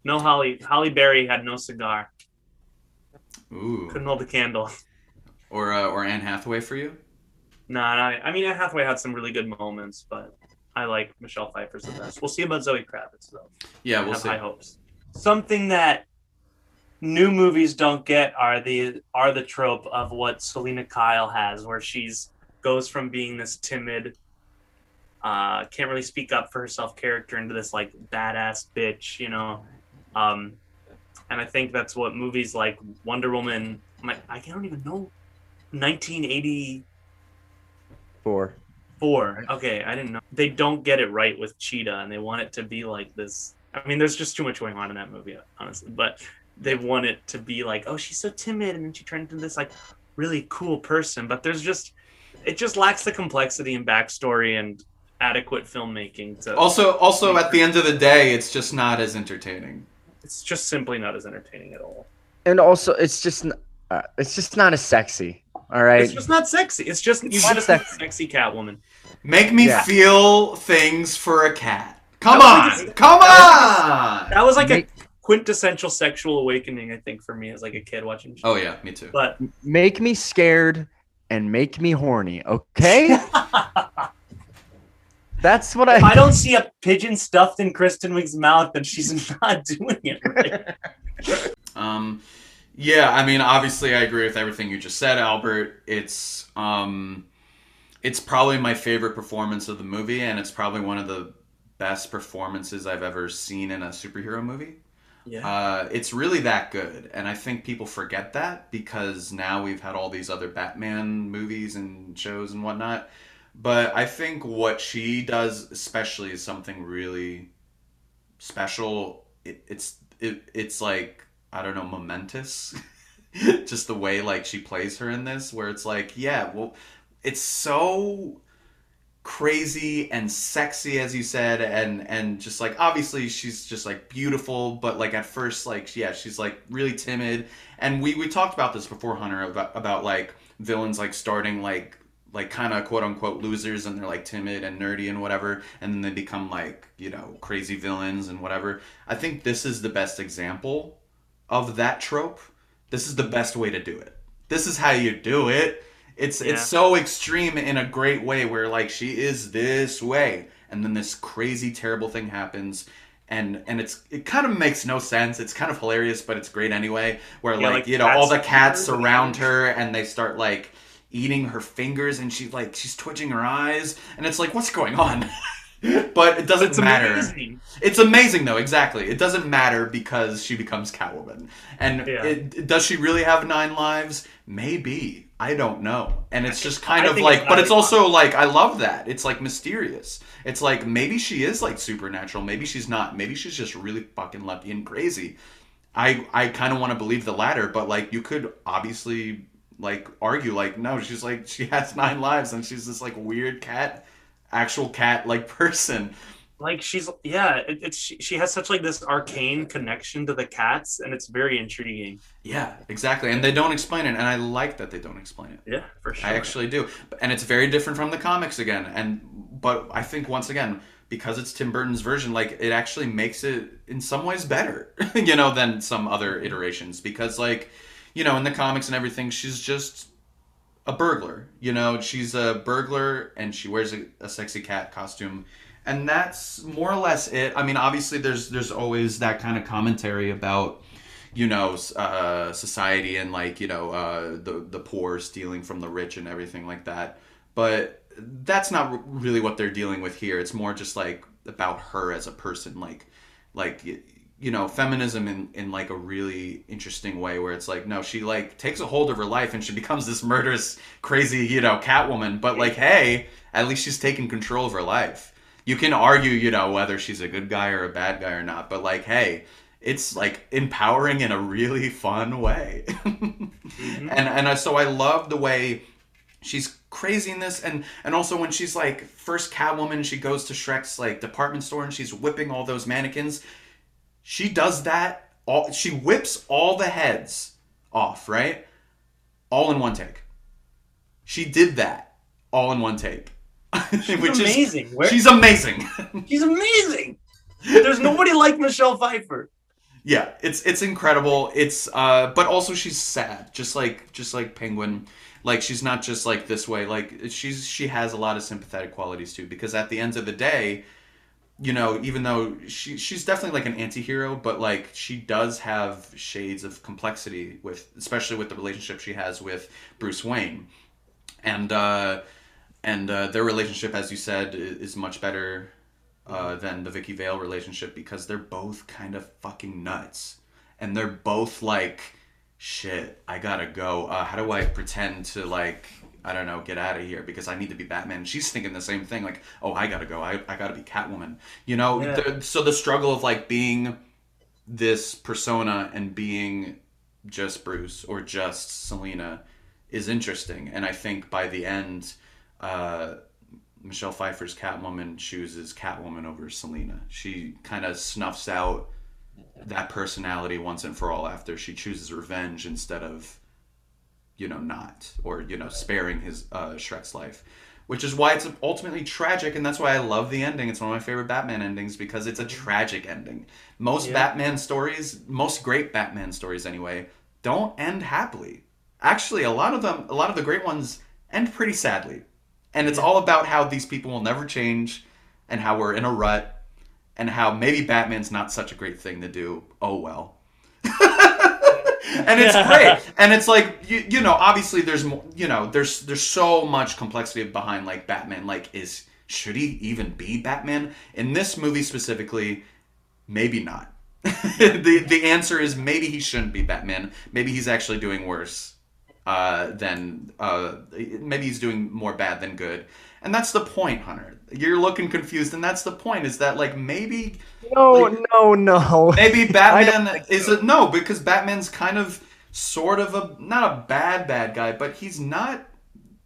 No Holly Halle Berry had no cigar, Ooh. couldn't hold a candle. Or uh, or Anne Hathaway for you? Nah, nah, I mean, Anne Hathaway had some really good moments, but I like Michelle Pfeiffer's the best. We'll see about Zoe Kravitz though. Yeah, we'll have see. high hopes. Something that new movies don't get are the are the trope of what Selina Kyle has, where she's goes from being this timid, uh, can't really speak up for herself character into this like badass bitch, you know. Um, and I think that's what movies like Wonder Woman. I don't even know. 1984. Four. Okay, I didn't know. They don't get it right with Cheetah, and they want it to be like this. I mean, there's just too much going on in that movie, honestly. But they want it to be like, oh, she's so timid, and then she turned into this like really cool person. But there's just, it just lacks the complexity and backstory and adequate filmmaking. To Also, also at the end of the day, it's just not as entertaining. it's just simply not as entertaining at all. And also, it's just n- uh, it's just not as sexy. All right. It's just not sexy. It's just you It's not just a sexy. sexy Catwoman. Make me Yeah. feel things for a cat. Come That on, like come that on. That was like Make- a quintessential sexual awakening, I think, for me as like a kid watching. Oh yeah, me too. But make me scared and make me horny. Okay. That's what if I I. don't see a pigeon stuffed in Kristen Wiig's mouth, then she's not doing it right. Um, yeah, I mean, obviously, I agree with everything you just said, Albert. It's um, it's probably my favorite performance of the movie, and it's probably one of the best performances I've ever seen in a superhero movie. Yeah. Uh, it's really that good, and I think people forget that because now we've had all these other Batman movies and shows and whatnot. But I think what she does, especially, is something really special. It, it's it, it's like I don't know, momentous. Just the way like she plays her in this, where it's like, yeah, well, it's so crazy and sexy as you said and and just like obviously she's just like beautiful but like at first like yeah she's like really timid and we we talked about this before hunter about about like villains like starting like like kind of quote unquote losers and they're like timid and nerdy and whatever and then they become like you know crazy villains and whatever i think this is the best example of that trope this is the best way to do it this is how you do it It's Yeah. it's so extreme in a great way where like she is this way and then this crazy terrible thing happens and and it's it kind of makes no sense. It's kind of hilarious, but it's great anyway. Where Yeah, like, like you know all the cats cats fingers and surround her and they start like eating her fingers and she like she's twitching her eyes and it's like what's going on? but it doesn't It's matter. amazing. It's amazing though, exactly. It doesn't matter because she becomes Catwoman. And Yeah. it, does she really have nine lives? Maybe. I don't know. And it's just kind I of like it's but it's also like I love that. It's like mysterious. It's like maybe she is like supernatural, maybe she's not. Maybe she's just really fucking lucky and crazy. I I kind of want to believe the latter, but like you could obviously like argue like no, she's like she has nine lives and she's this like weird cat actual cat like person. Like she's yeah, it, it's she, she has such like this arcane connection to the cats, and it's very intriguing. Yeah, exactly. And they don't explain it, and I like that they don't explain it. Yeah, for sure. I actually do. And it's very different from the comics again. And but I think once again, because it's Tim Burton's version, like it actually makes it in some ways better, you know, than some other iterations. Because like, you know, in the comics and everything, she's just a burglar. You know, she's a burglar and she wears a, a sexy cat costume. And that's more or less it. I mean, obviously, there's there's always that kind of commentary about you know uh, society and like you know uh, the the poor stealing from the rich and everything like that. But that's not really what they're dealing with here. It's more just like about her as a person, like like you know feminism in in like a really interesting way where it's like no she like takes a hold of her life and she becomes this murderous crazy you know catwoman. But like hey at least she's taking control of her life. You can argue you know whether she's a good guy or a bad guy or not but like hey it's like empowering in a really fun way. Mhm. and and I, so i love the way she's crazy in this and and also when she's like first catwoman she goes to shreck's like department store and she's whipping all those mannequins she does that all she whips all the heads off right? All in one take. She did that all in one take. She's amazing. Where, she's amazing. She's amazing. There's nobody like Michelle Pfeiffer. yeah it's it's incredible. It's uh but also she's sad just like just like penguin. Like she's not just like this way. Like she's she has a lot of sympathetic qualities too because at the end of the day you know even though she she's definitely like an anti-hero but like she does have shades of complexity with especially with the relationship she has with bruce wayne and uh and uh, their relationship as you said is much better uh, than the Vicki Vale relationship because they're both kind of fucking nuts, and they're both like, shit, I gotta go. Uh, how do I pretend to like, I don't know, get out of here because I need to be Batman? She's thinking the same thing, like, oh, I gotta go. I, I gotta be Catwoman. You know, Yeah. the- so the struggle of like being this persona and being just Bruce or just Selina is interesting, and I think by the end. Uh, Michelle Pfeiffer's Catwoman chooses Catwoman over Selena. She kind of snuffs out that personality once and for all after she chooses revenge instead of, you know, not or you know sparing his uh, Shreck's life, which is why it's ultimately tragic, and that's why I love the ending. It's one of my favorite Batman endings because it's a tragic ending. Most Yeah. Batman stories, most great Batman stories anyway, don't end happily. Actually, a lot of them, a lot of the great ones end pretty sadly. And it's all about how these people will never change and how we're in a rut and how maybe Batman's not such a great thing to do. Oh well. and it's great. And it's like you, you know, obviously there's more, you know, there's there's so much complexity behind like Batman like is should he even be Batman? In this movie specifically, maybe not. the the answer is maybe he shouldn't be Batman. Maybe he's actually doing worse uh, than uh, maybe he's doing more bad than good. And that's the point, Hunter. You're looking confused, and that's the point. Is that like maybe No, Like- no, no. maybe Batman is a no because Batman's kind of sort of a not a bad bad guy, but he's not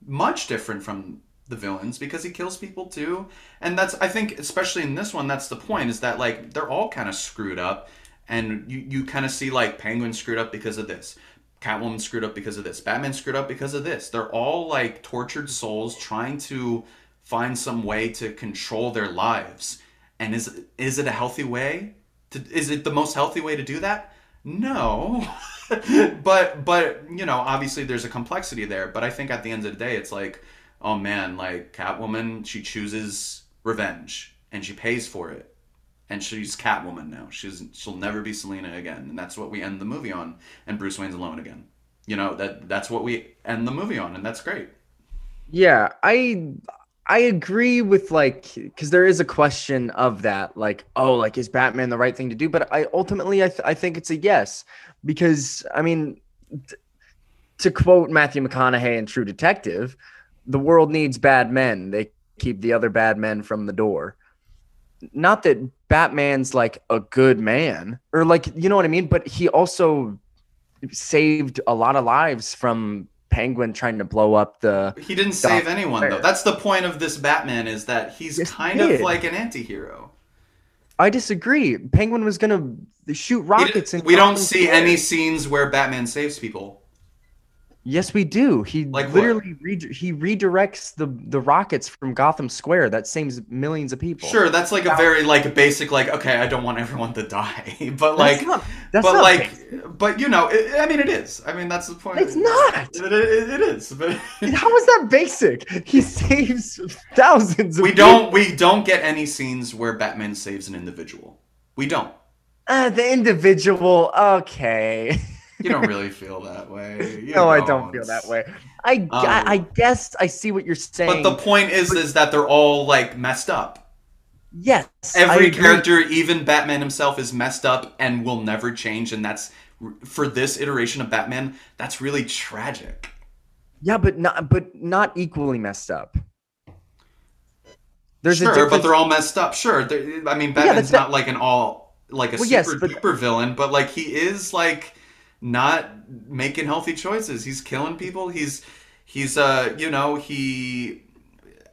much different from the villains because he kills people too. And that's I think especially in this one that's the point is that like they're all kind of screwed up and you you kind of see like Penguin screwed up because of this. Catwoman screwed up because of this. Batman screwed up because of this. They're all like tortured souls trying to find some way to control their lives. And is is it a healthy way? To, is it the most healthy way to do that? No. but but you know, obviously there's a complexity there, but I think at the end of the day it's like, oh man, like Catwoman, she chooses revenge and she pays for it. And she's Catwoman now. She's she'll never be Selina again, and that's what we end the movie on. And Bruce Wayne's alone again. You know that that's what we end the movie on, and that's great. Yeah, I I agree with like because there is a question of that, like, oh, like is Batman the right thing to do? But I ultimately I, th- I think it's a yes because I mean, to quote Matthew McConaughey in True Detective, the world needs bad men. They keep the other bad men from the door. Not that Batman's like a good man or like you know what I mean, but he also saved a lot of lives from Penguin trying to blow up the. He didn't save anyone though. That's the point of this Batman is that he's Yes, he kind of like an anti-hero. I disagree. Penguin was gonna shoot rockets, and we don't see any scenes where Batman saves people. Yes, we do. He Like literally re- he redirects the the rockets from Gotham Square. That saves millions of people. Sure, that's like a very like basic like okay, I don't want everyone to die, but That's like not, that's but not like basic. but you know, it, I mean it is. I mean that's the point. It's not. It, it, it is. But how is that basic? He saves thousands. Of we people. don't we don't get any scenes where Batman saves an individual. We don't. Uh, the individual. Okay. You don't really feel that way. You no, I don't feel that way. I, I I guess I see what you're saying. Um, But the point is, is that they're all like messed up. yes, Every character, even Batman himself, is messed up and will never change. And that's for this iteration of Batman. That's really tragic. Yeah, but not but not equally messed up. There's sure, but they're all messed up. Sure, they're- I mean Batman's that's not like an all like a Well, super yes, but- duper villain, but like he is like not making healthy choices. He's killing people. He's he's uh you know he.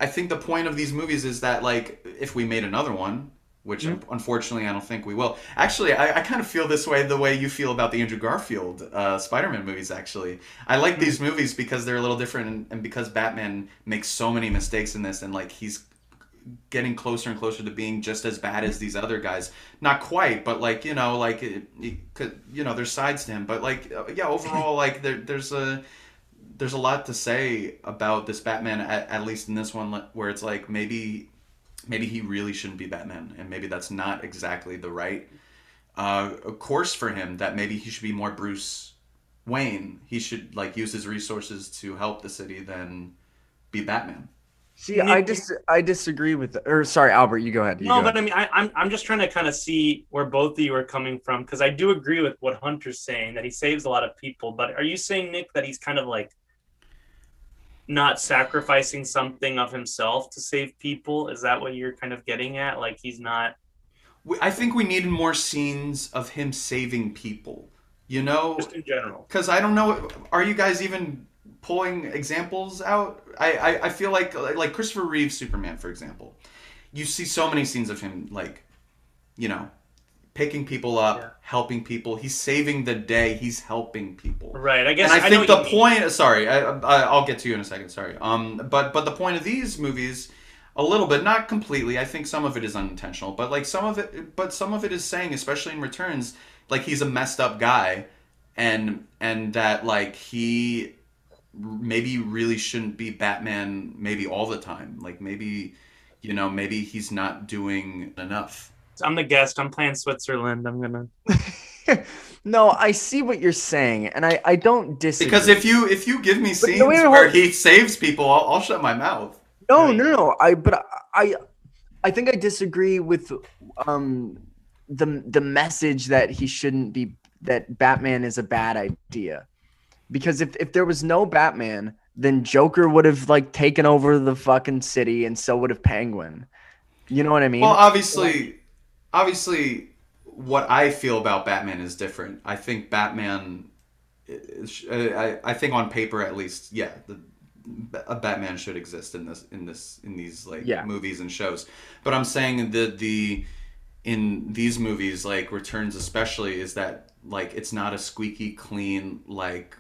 I think the point of these movies is that like if we made another one. Which Mm-hmm. unfortunately I don't think we will. Actually, I, I kind of feel this way the way you feel about the Andrew Garfield uh, Spider-Man movies. Actually, I like these Mm-hmm. movies because they're a little different, and, and because Batman makes so many mistakes in this, and like he's getting closer and closer to being just as bad as these other guys. Not quite, but like you know, like it, it could, you know, there's sides to him. But like uh, yeah, overall, like there, there's a there's a lot to say about this Batman. At, at least in this one, where it's like maybe maybe he really shouldn't be Batman, and maybe that's not exactly the right uh, course for him. That maybe he should be more Bruce Wayne. He should like use his resources to help the city than be Batman. See, I dis I disagree with. Or sorry, Albert, you go ahead. You no, go but I mean, I, I'm I'm just trying to kind of see where both of you are coming from because I do agree with what Hunter's saying that he saves a lot of people. But are you saying Nick that he's kind of like not sacrificing something of himself to save people? Is that what you're kind of getting at? Like he's not We- I think we needed more scenes of him saving people. You know, just in general. because I don't know. Are you guys even pulling examples out? I, I, I feel like like Christopher Reeve's Superman, for example. You see so many scenes of him like, you know, picking people up, Yeah. helping people. He's saving the day. He's helping people. Right. I guess and I, know think the you mean. point. Sorry, I, I, I'll get to you in a second. Sorry. Um, but but the point of these movies, a little bit, not completely. I think some of it is unintentional, but like some of it, but some of it is saying, especially in Returns, like he's a messed up guy, and and that like he maybe really shouldn't be Batman maybe all the time. Like maybe, you know, maybe he's not doing enough. I'm the guest. I'm playing Switzerland. I'm gonna. no, I see what you're saying, and I I don't disagree. Because if you if you give me But scenes no, wait, where hold- he saves people, I'll, I'll shut my mouth. No, Right. no, no. I but I I think I disagree with um the the message that he shouldn't be that Batman is a bad idea. Because if if there was no Batman, then Joker would have like taken over the fucking city and so would have Penguin. You know what I mean? Well, obviously, obviously, what I feel about Batman is different. I think Batman, uh, I, I think on paper at least, yeah, the, a Batman should exist in this, in this, in these like Yeah. movies and shows. But I'm saying that the in these movies, like Returns especially, is that like it's not a squeaky clean like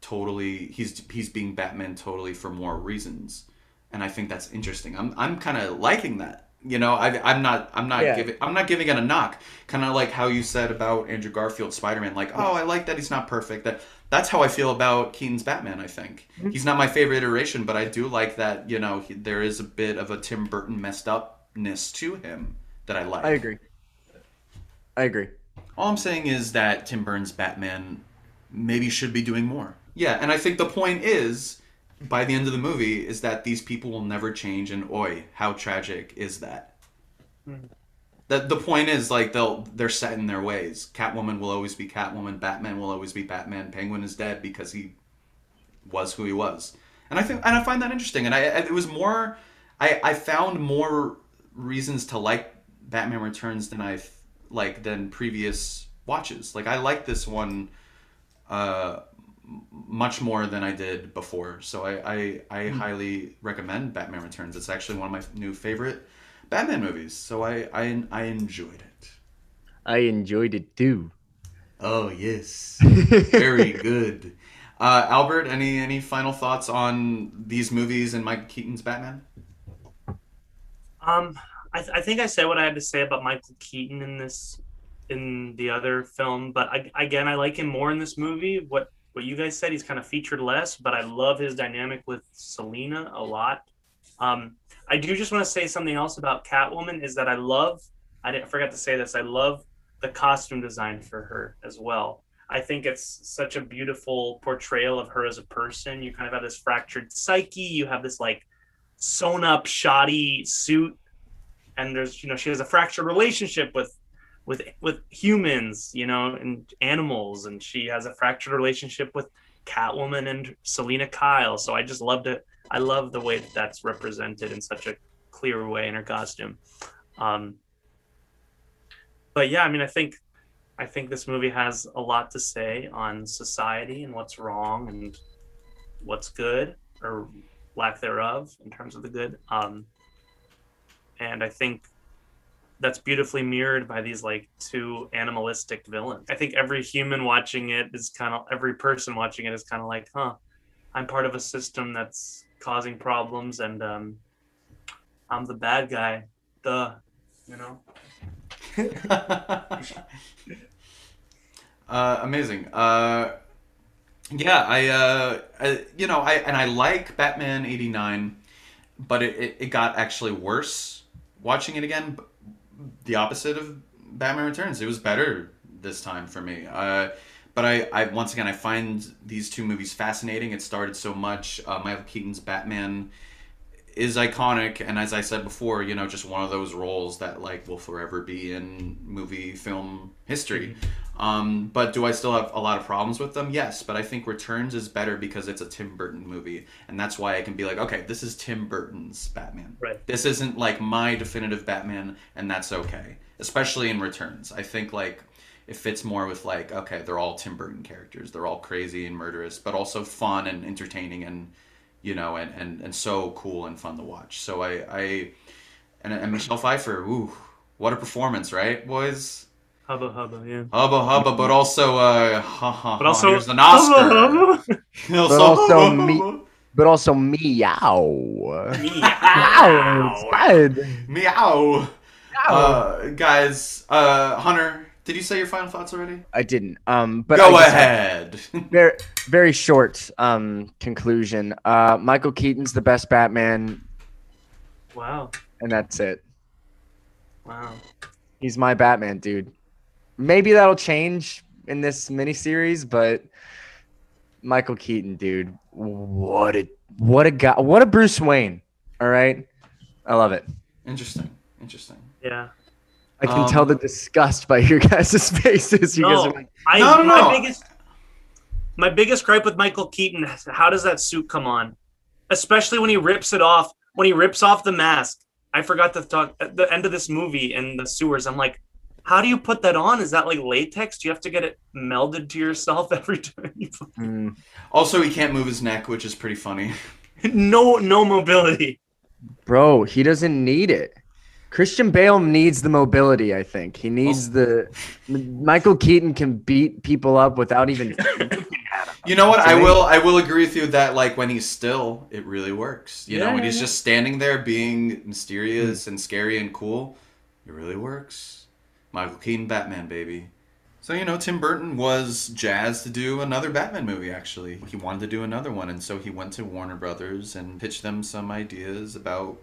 totally he's he's being Batman totally for more reasons. And I think that's interesting. I'm I'm kind of liking that. You know, I, I'm not. I'm not Yeah. giving. I'm not giving it a knock. Kind of like how you said about Andrew Garfield Spider-Man. Like, oh, I like that he's not perfect. That that's how I feel about Keaton's Batman. I think Mm-hmm. he's not my favorite iteration, but I do like that. You know, he, there is a bit of a Tim Burton messed upness to him that I like. I agree. I agree. All I'm saying is that Tim Burton's Batman maybe should be doing more. Yeah, and I think the point is, by the end of the movie, is that these people will never change, and oi, how tragic is that? That the point is like they'll they're set in their ways. Catwoman will always be Catwoman. Batman will always be Batman. Penguin is dead because he was who he was, and I think and I find that interesting. And I it was more, I I found more reasons to like Batman Returns than I like than previous watches. Like I like this one uh, much more than I did before. So I I, I highly recommend Batman Returns. It's actually one of my new favorite Batman movies. So I I, I enjoyed it. I enjoyed it too. Oh yes, very good. Uh, Albert, any any final thoughts on these movies and Mike Keaton's Batman? Um, I, th- I think I said what I had to say about Michael Keaton in this, in the other film, but I, again, I like him more in this movie. What what you guys said, he's kind of featured less, but I love his dynamic with Selina a lot. Um, I do just want to say something else about Catwoman is that I love. I didn't I forgot to say this. I love the costume design for her as well. I think it's such a beautiful portrayal of her as a person. You kind of have this fractured psyche. You have this like sewn up shoddy suit and there's you know she has a fractured relationship with with with humans you know and animals. And she has a fractured relationship with catwoman and selina kyle. So i just loved it. I love the way that that's represented in such a clear way in her costume. Um but yeah i mean i think i think this movie has a lot to say on society and what's wrong and what's good or lack thereof in terms of the good. Um, and I think that's beautifully mirrored by these like two animalistic villains. I think every human watching it is kind of every person watching it is kind of like, huh, I'm part of a system that's causing problems, and um, I'm the bad guy. The, you know. uh, amazing. Uh, yeah, I, uh, I, you know, I and I like Batman '89, but it, it, it got actually worse watching it again. The opposite of Batman Returns. It was better this time for me. Uh, but I, I once again I find these two movies fascinating. It started so much. Uh, Michael Keaton's Batman is iconic and as i said before you know just one of those roles that like will forever be in movie film history. Um, but do i still have a lot of problems with them? Yes but i think returns is better because it's a tim burton movie and that's why i can be like okay this is tim burton's batman. Right. this isn't like my definitive batman and that's okay especially in returns. I think like it fits more with like okay they're all tim burton characters. They're all crazy and murderous but also fun and entertaining and you know, and, and, and so cool and fun to watch. So I, I and, and Michelle Pfeiffer, ooh, what a performance, right, boys? Hubba hubba, yeah. Hubba hubba, but also, uh, ha, ha, But also, here's an Oscar. Hubba hubba. also, also hubba me- hubba. But also meow. Meow. Meow. Meow. Uh, guys, uh, Hunter, did you say your final thoughts already? I didn't. Um, but Go ahead. Very, very short um conclusion. Uh, Michael Keaton's the best Batman, Wow. and that's it. Wow. He's my Batman, dude. Maybe that'll change in this miniseries, but Michael Keaton, dude, what a what a guy, what a Bruce Wayne. All right, I love it. interesting. Interesting. Yeah. I can Um, tell the disgust by your guys' faces. You guys are like, I No, no, my no. biggest my biggest gripe with Michael Keaton is how does that suit come on? Especially when he rips it off, when he rips off the mask. I forgot to talk at the end of this movie in the sewers. I'm like, how do you put that on? Is that like latex? Do you have to get it melded to yourself every time you put hmm, Also, he can't move his neck, which is pretty funny. no no mobility. bro, he doesn't need it. Christian Bale needs the mobility. I think he needs oh. the. Michael Keaton can beat people up without even. You know what? To I me- will. I will agree with you that like when he's still, it really works. You know, when he's yeah. just standing there being mysterious hmm. and scary and cool, it really works. Michael Keaton, Batman, baby. So you know, Tim Burton was jazzed to do another Batman movie. Actually, he wanted to do another one, and so he went to Warner Brothers and pitched them some ideas about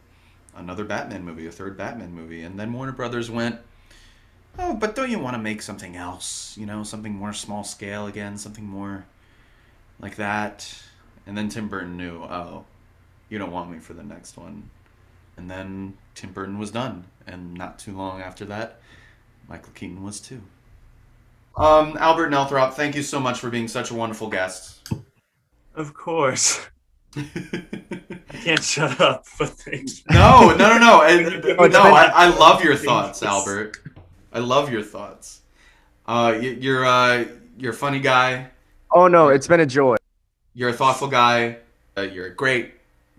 another Batman movie, a third Batman movie, and then Warner Brothers went. Oh, but don't you want to make something else? You know, something more small scale again, something more like that. And then Tim Burton knew, oh, you don't want me for the next one. And then Tim Burton was done. And not too long after that, Michael Keaton was too. Um, Albert Nelthrop, thank you so much for being such a wonderful guest. Of course. I can't shut up, but thanks. no, no, no, no. And, Oh, no, I, I love your thoughts, Albert. I love your thoughts. Uh, you, you're uh, you're a funny guy. Oh no, it's been a joy. You're a thoughtful guy. Uh, you're a great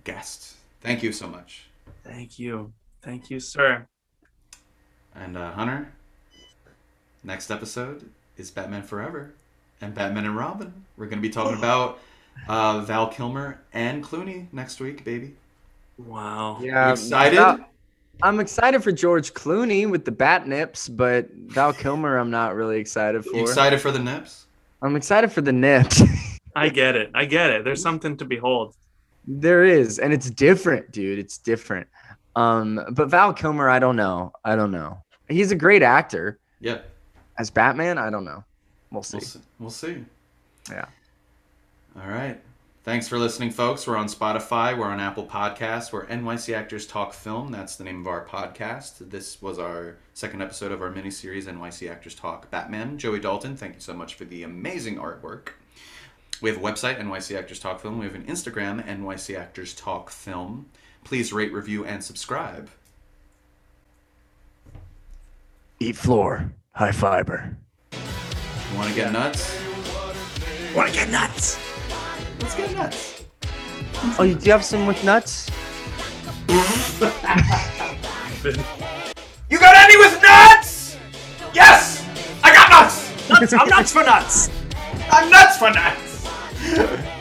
guest. Thank you so much. Thank you. Thank you, sir. And uh, Hunter, next episode is Batman Forever and Batman and Robin. We're going to be talking about uh, Val Kilmer and Clooney next week, baby. Wow. Yeah. You Yeah, excited? Val- I'm excited for George Clooney with the bat nips, but Val Kilmer, I'm not really excited for. You excited for the Nips? I'm excited for the nips. I get it. I get it. There's something to behold. there is, and it's different, dude. It's different. Um, but Val Kilmer, I don't know. I don't know. He's a great actor. Yeah, As Batman, I don't know. We'll see. we'll see. We'll see. Yeah. All right. Thanks for listening, folks. We're on Spotify. We're on Apple Podcasts. We're NYC Actors Talk Film. That's the name of our podcast. This was our second episode of our mini series, NYC Actors Talk Batman. Joey Dalton, thank you so much for the amazing artwork. We have a website, NYC Actors Talk Film. We have an Instagram, NYC Actors Talk Film. Please rate, review, and subscribe. Eat floor, high fiber. You want to get nuts? Want to get nuts? Let's get nuts. Oh, you do have some with nuts? You got any with nuts? Yes! I got nuts! nuts. I'm nuts for nuts. I'm nuts for nuts!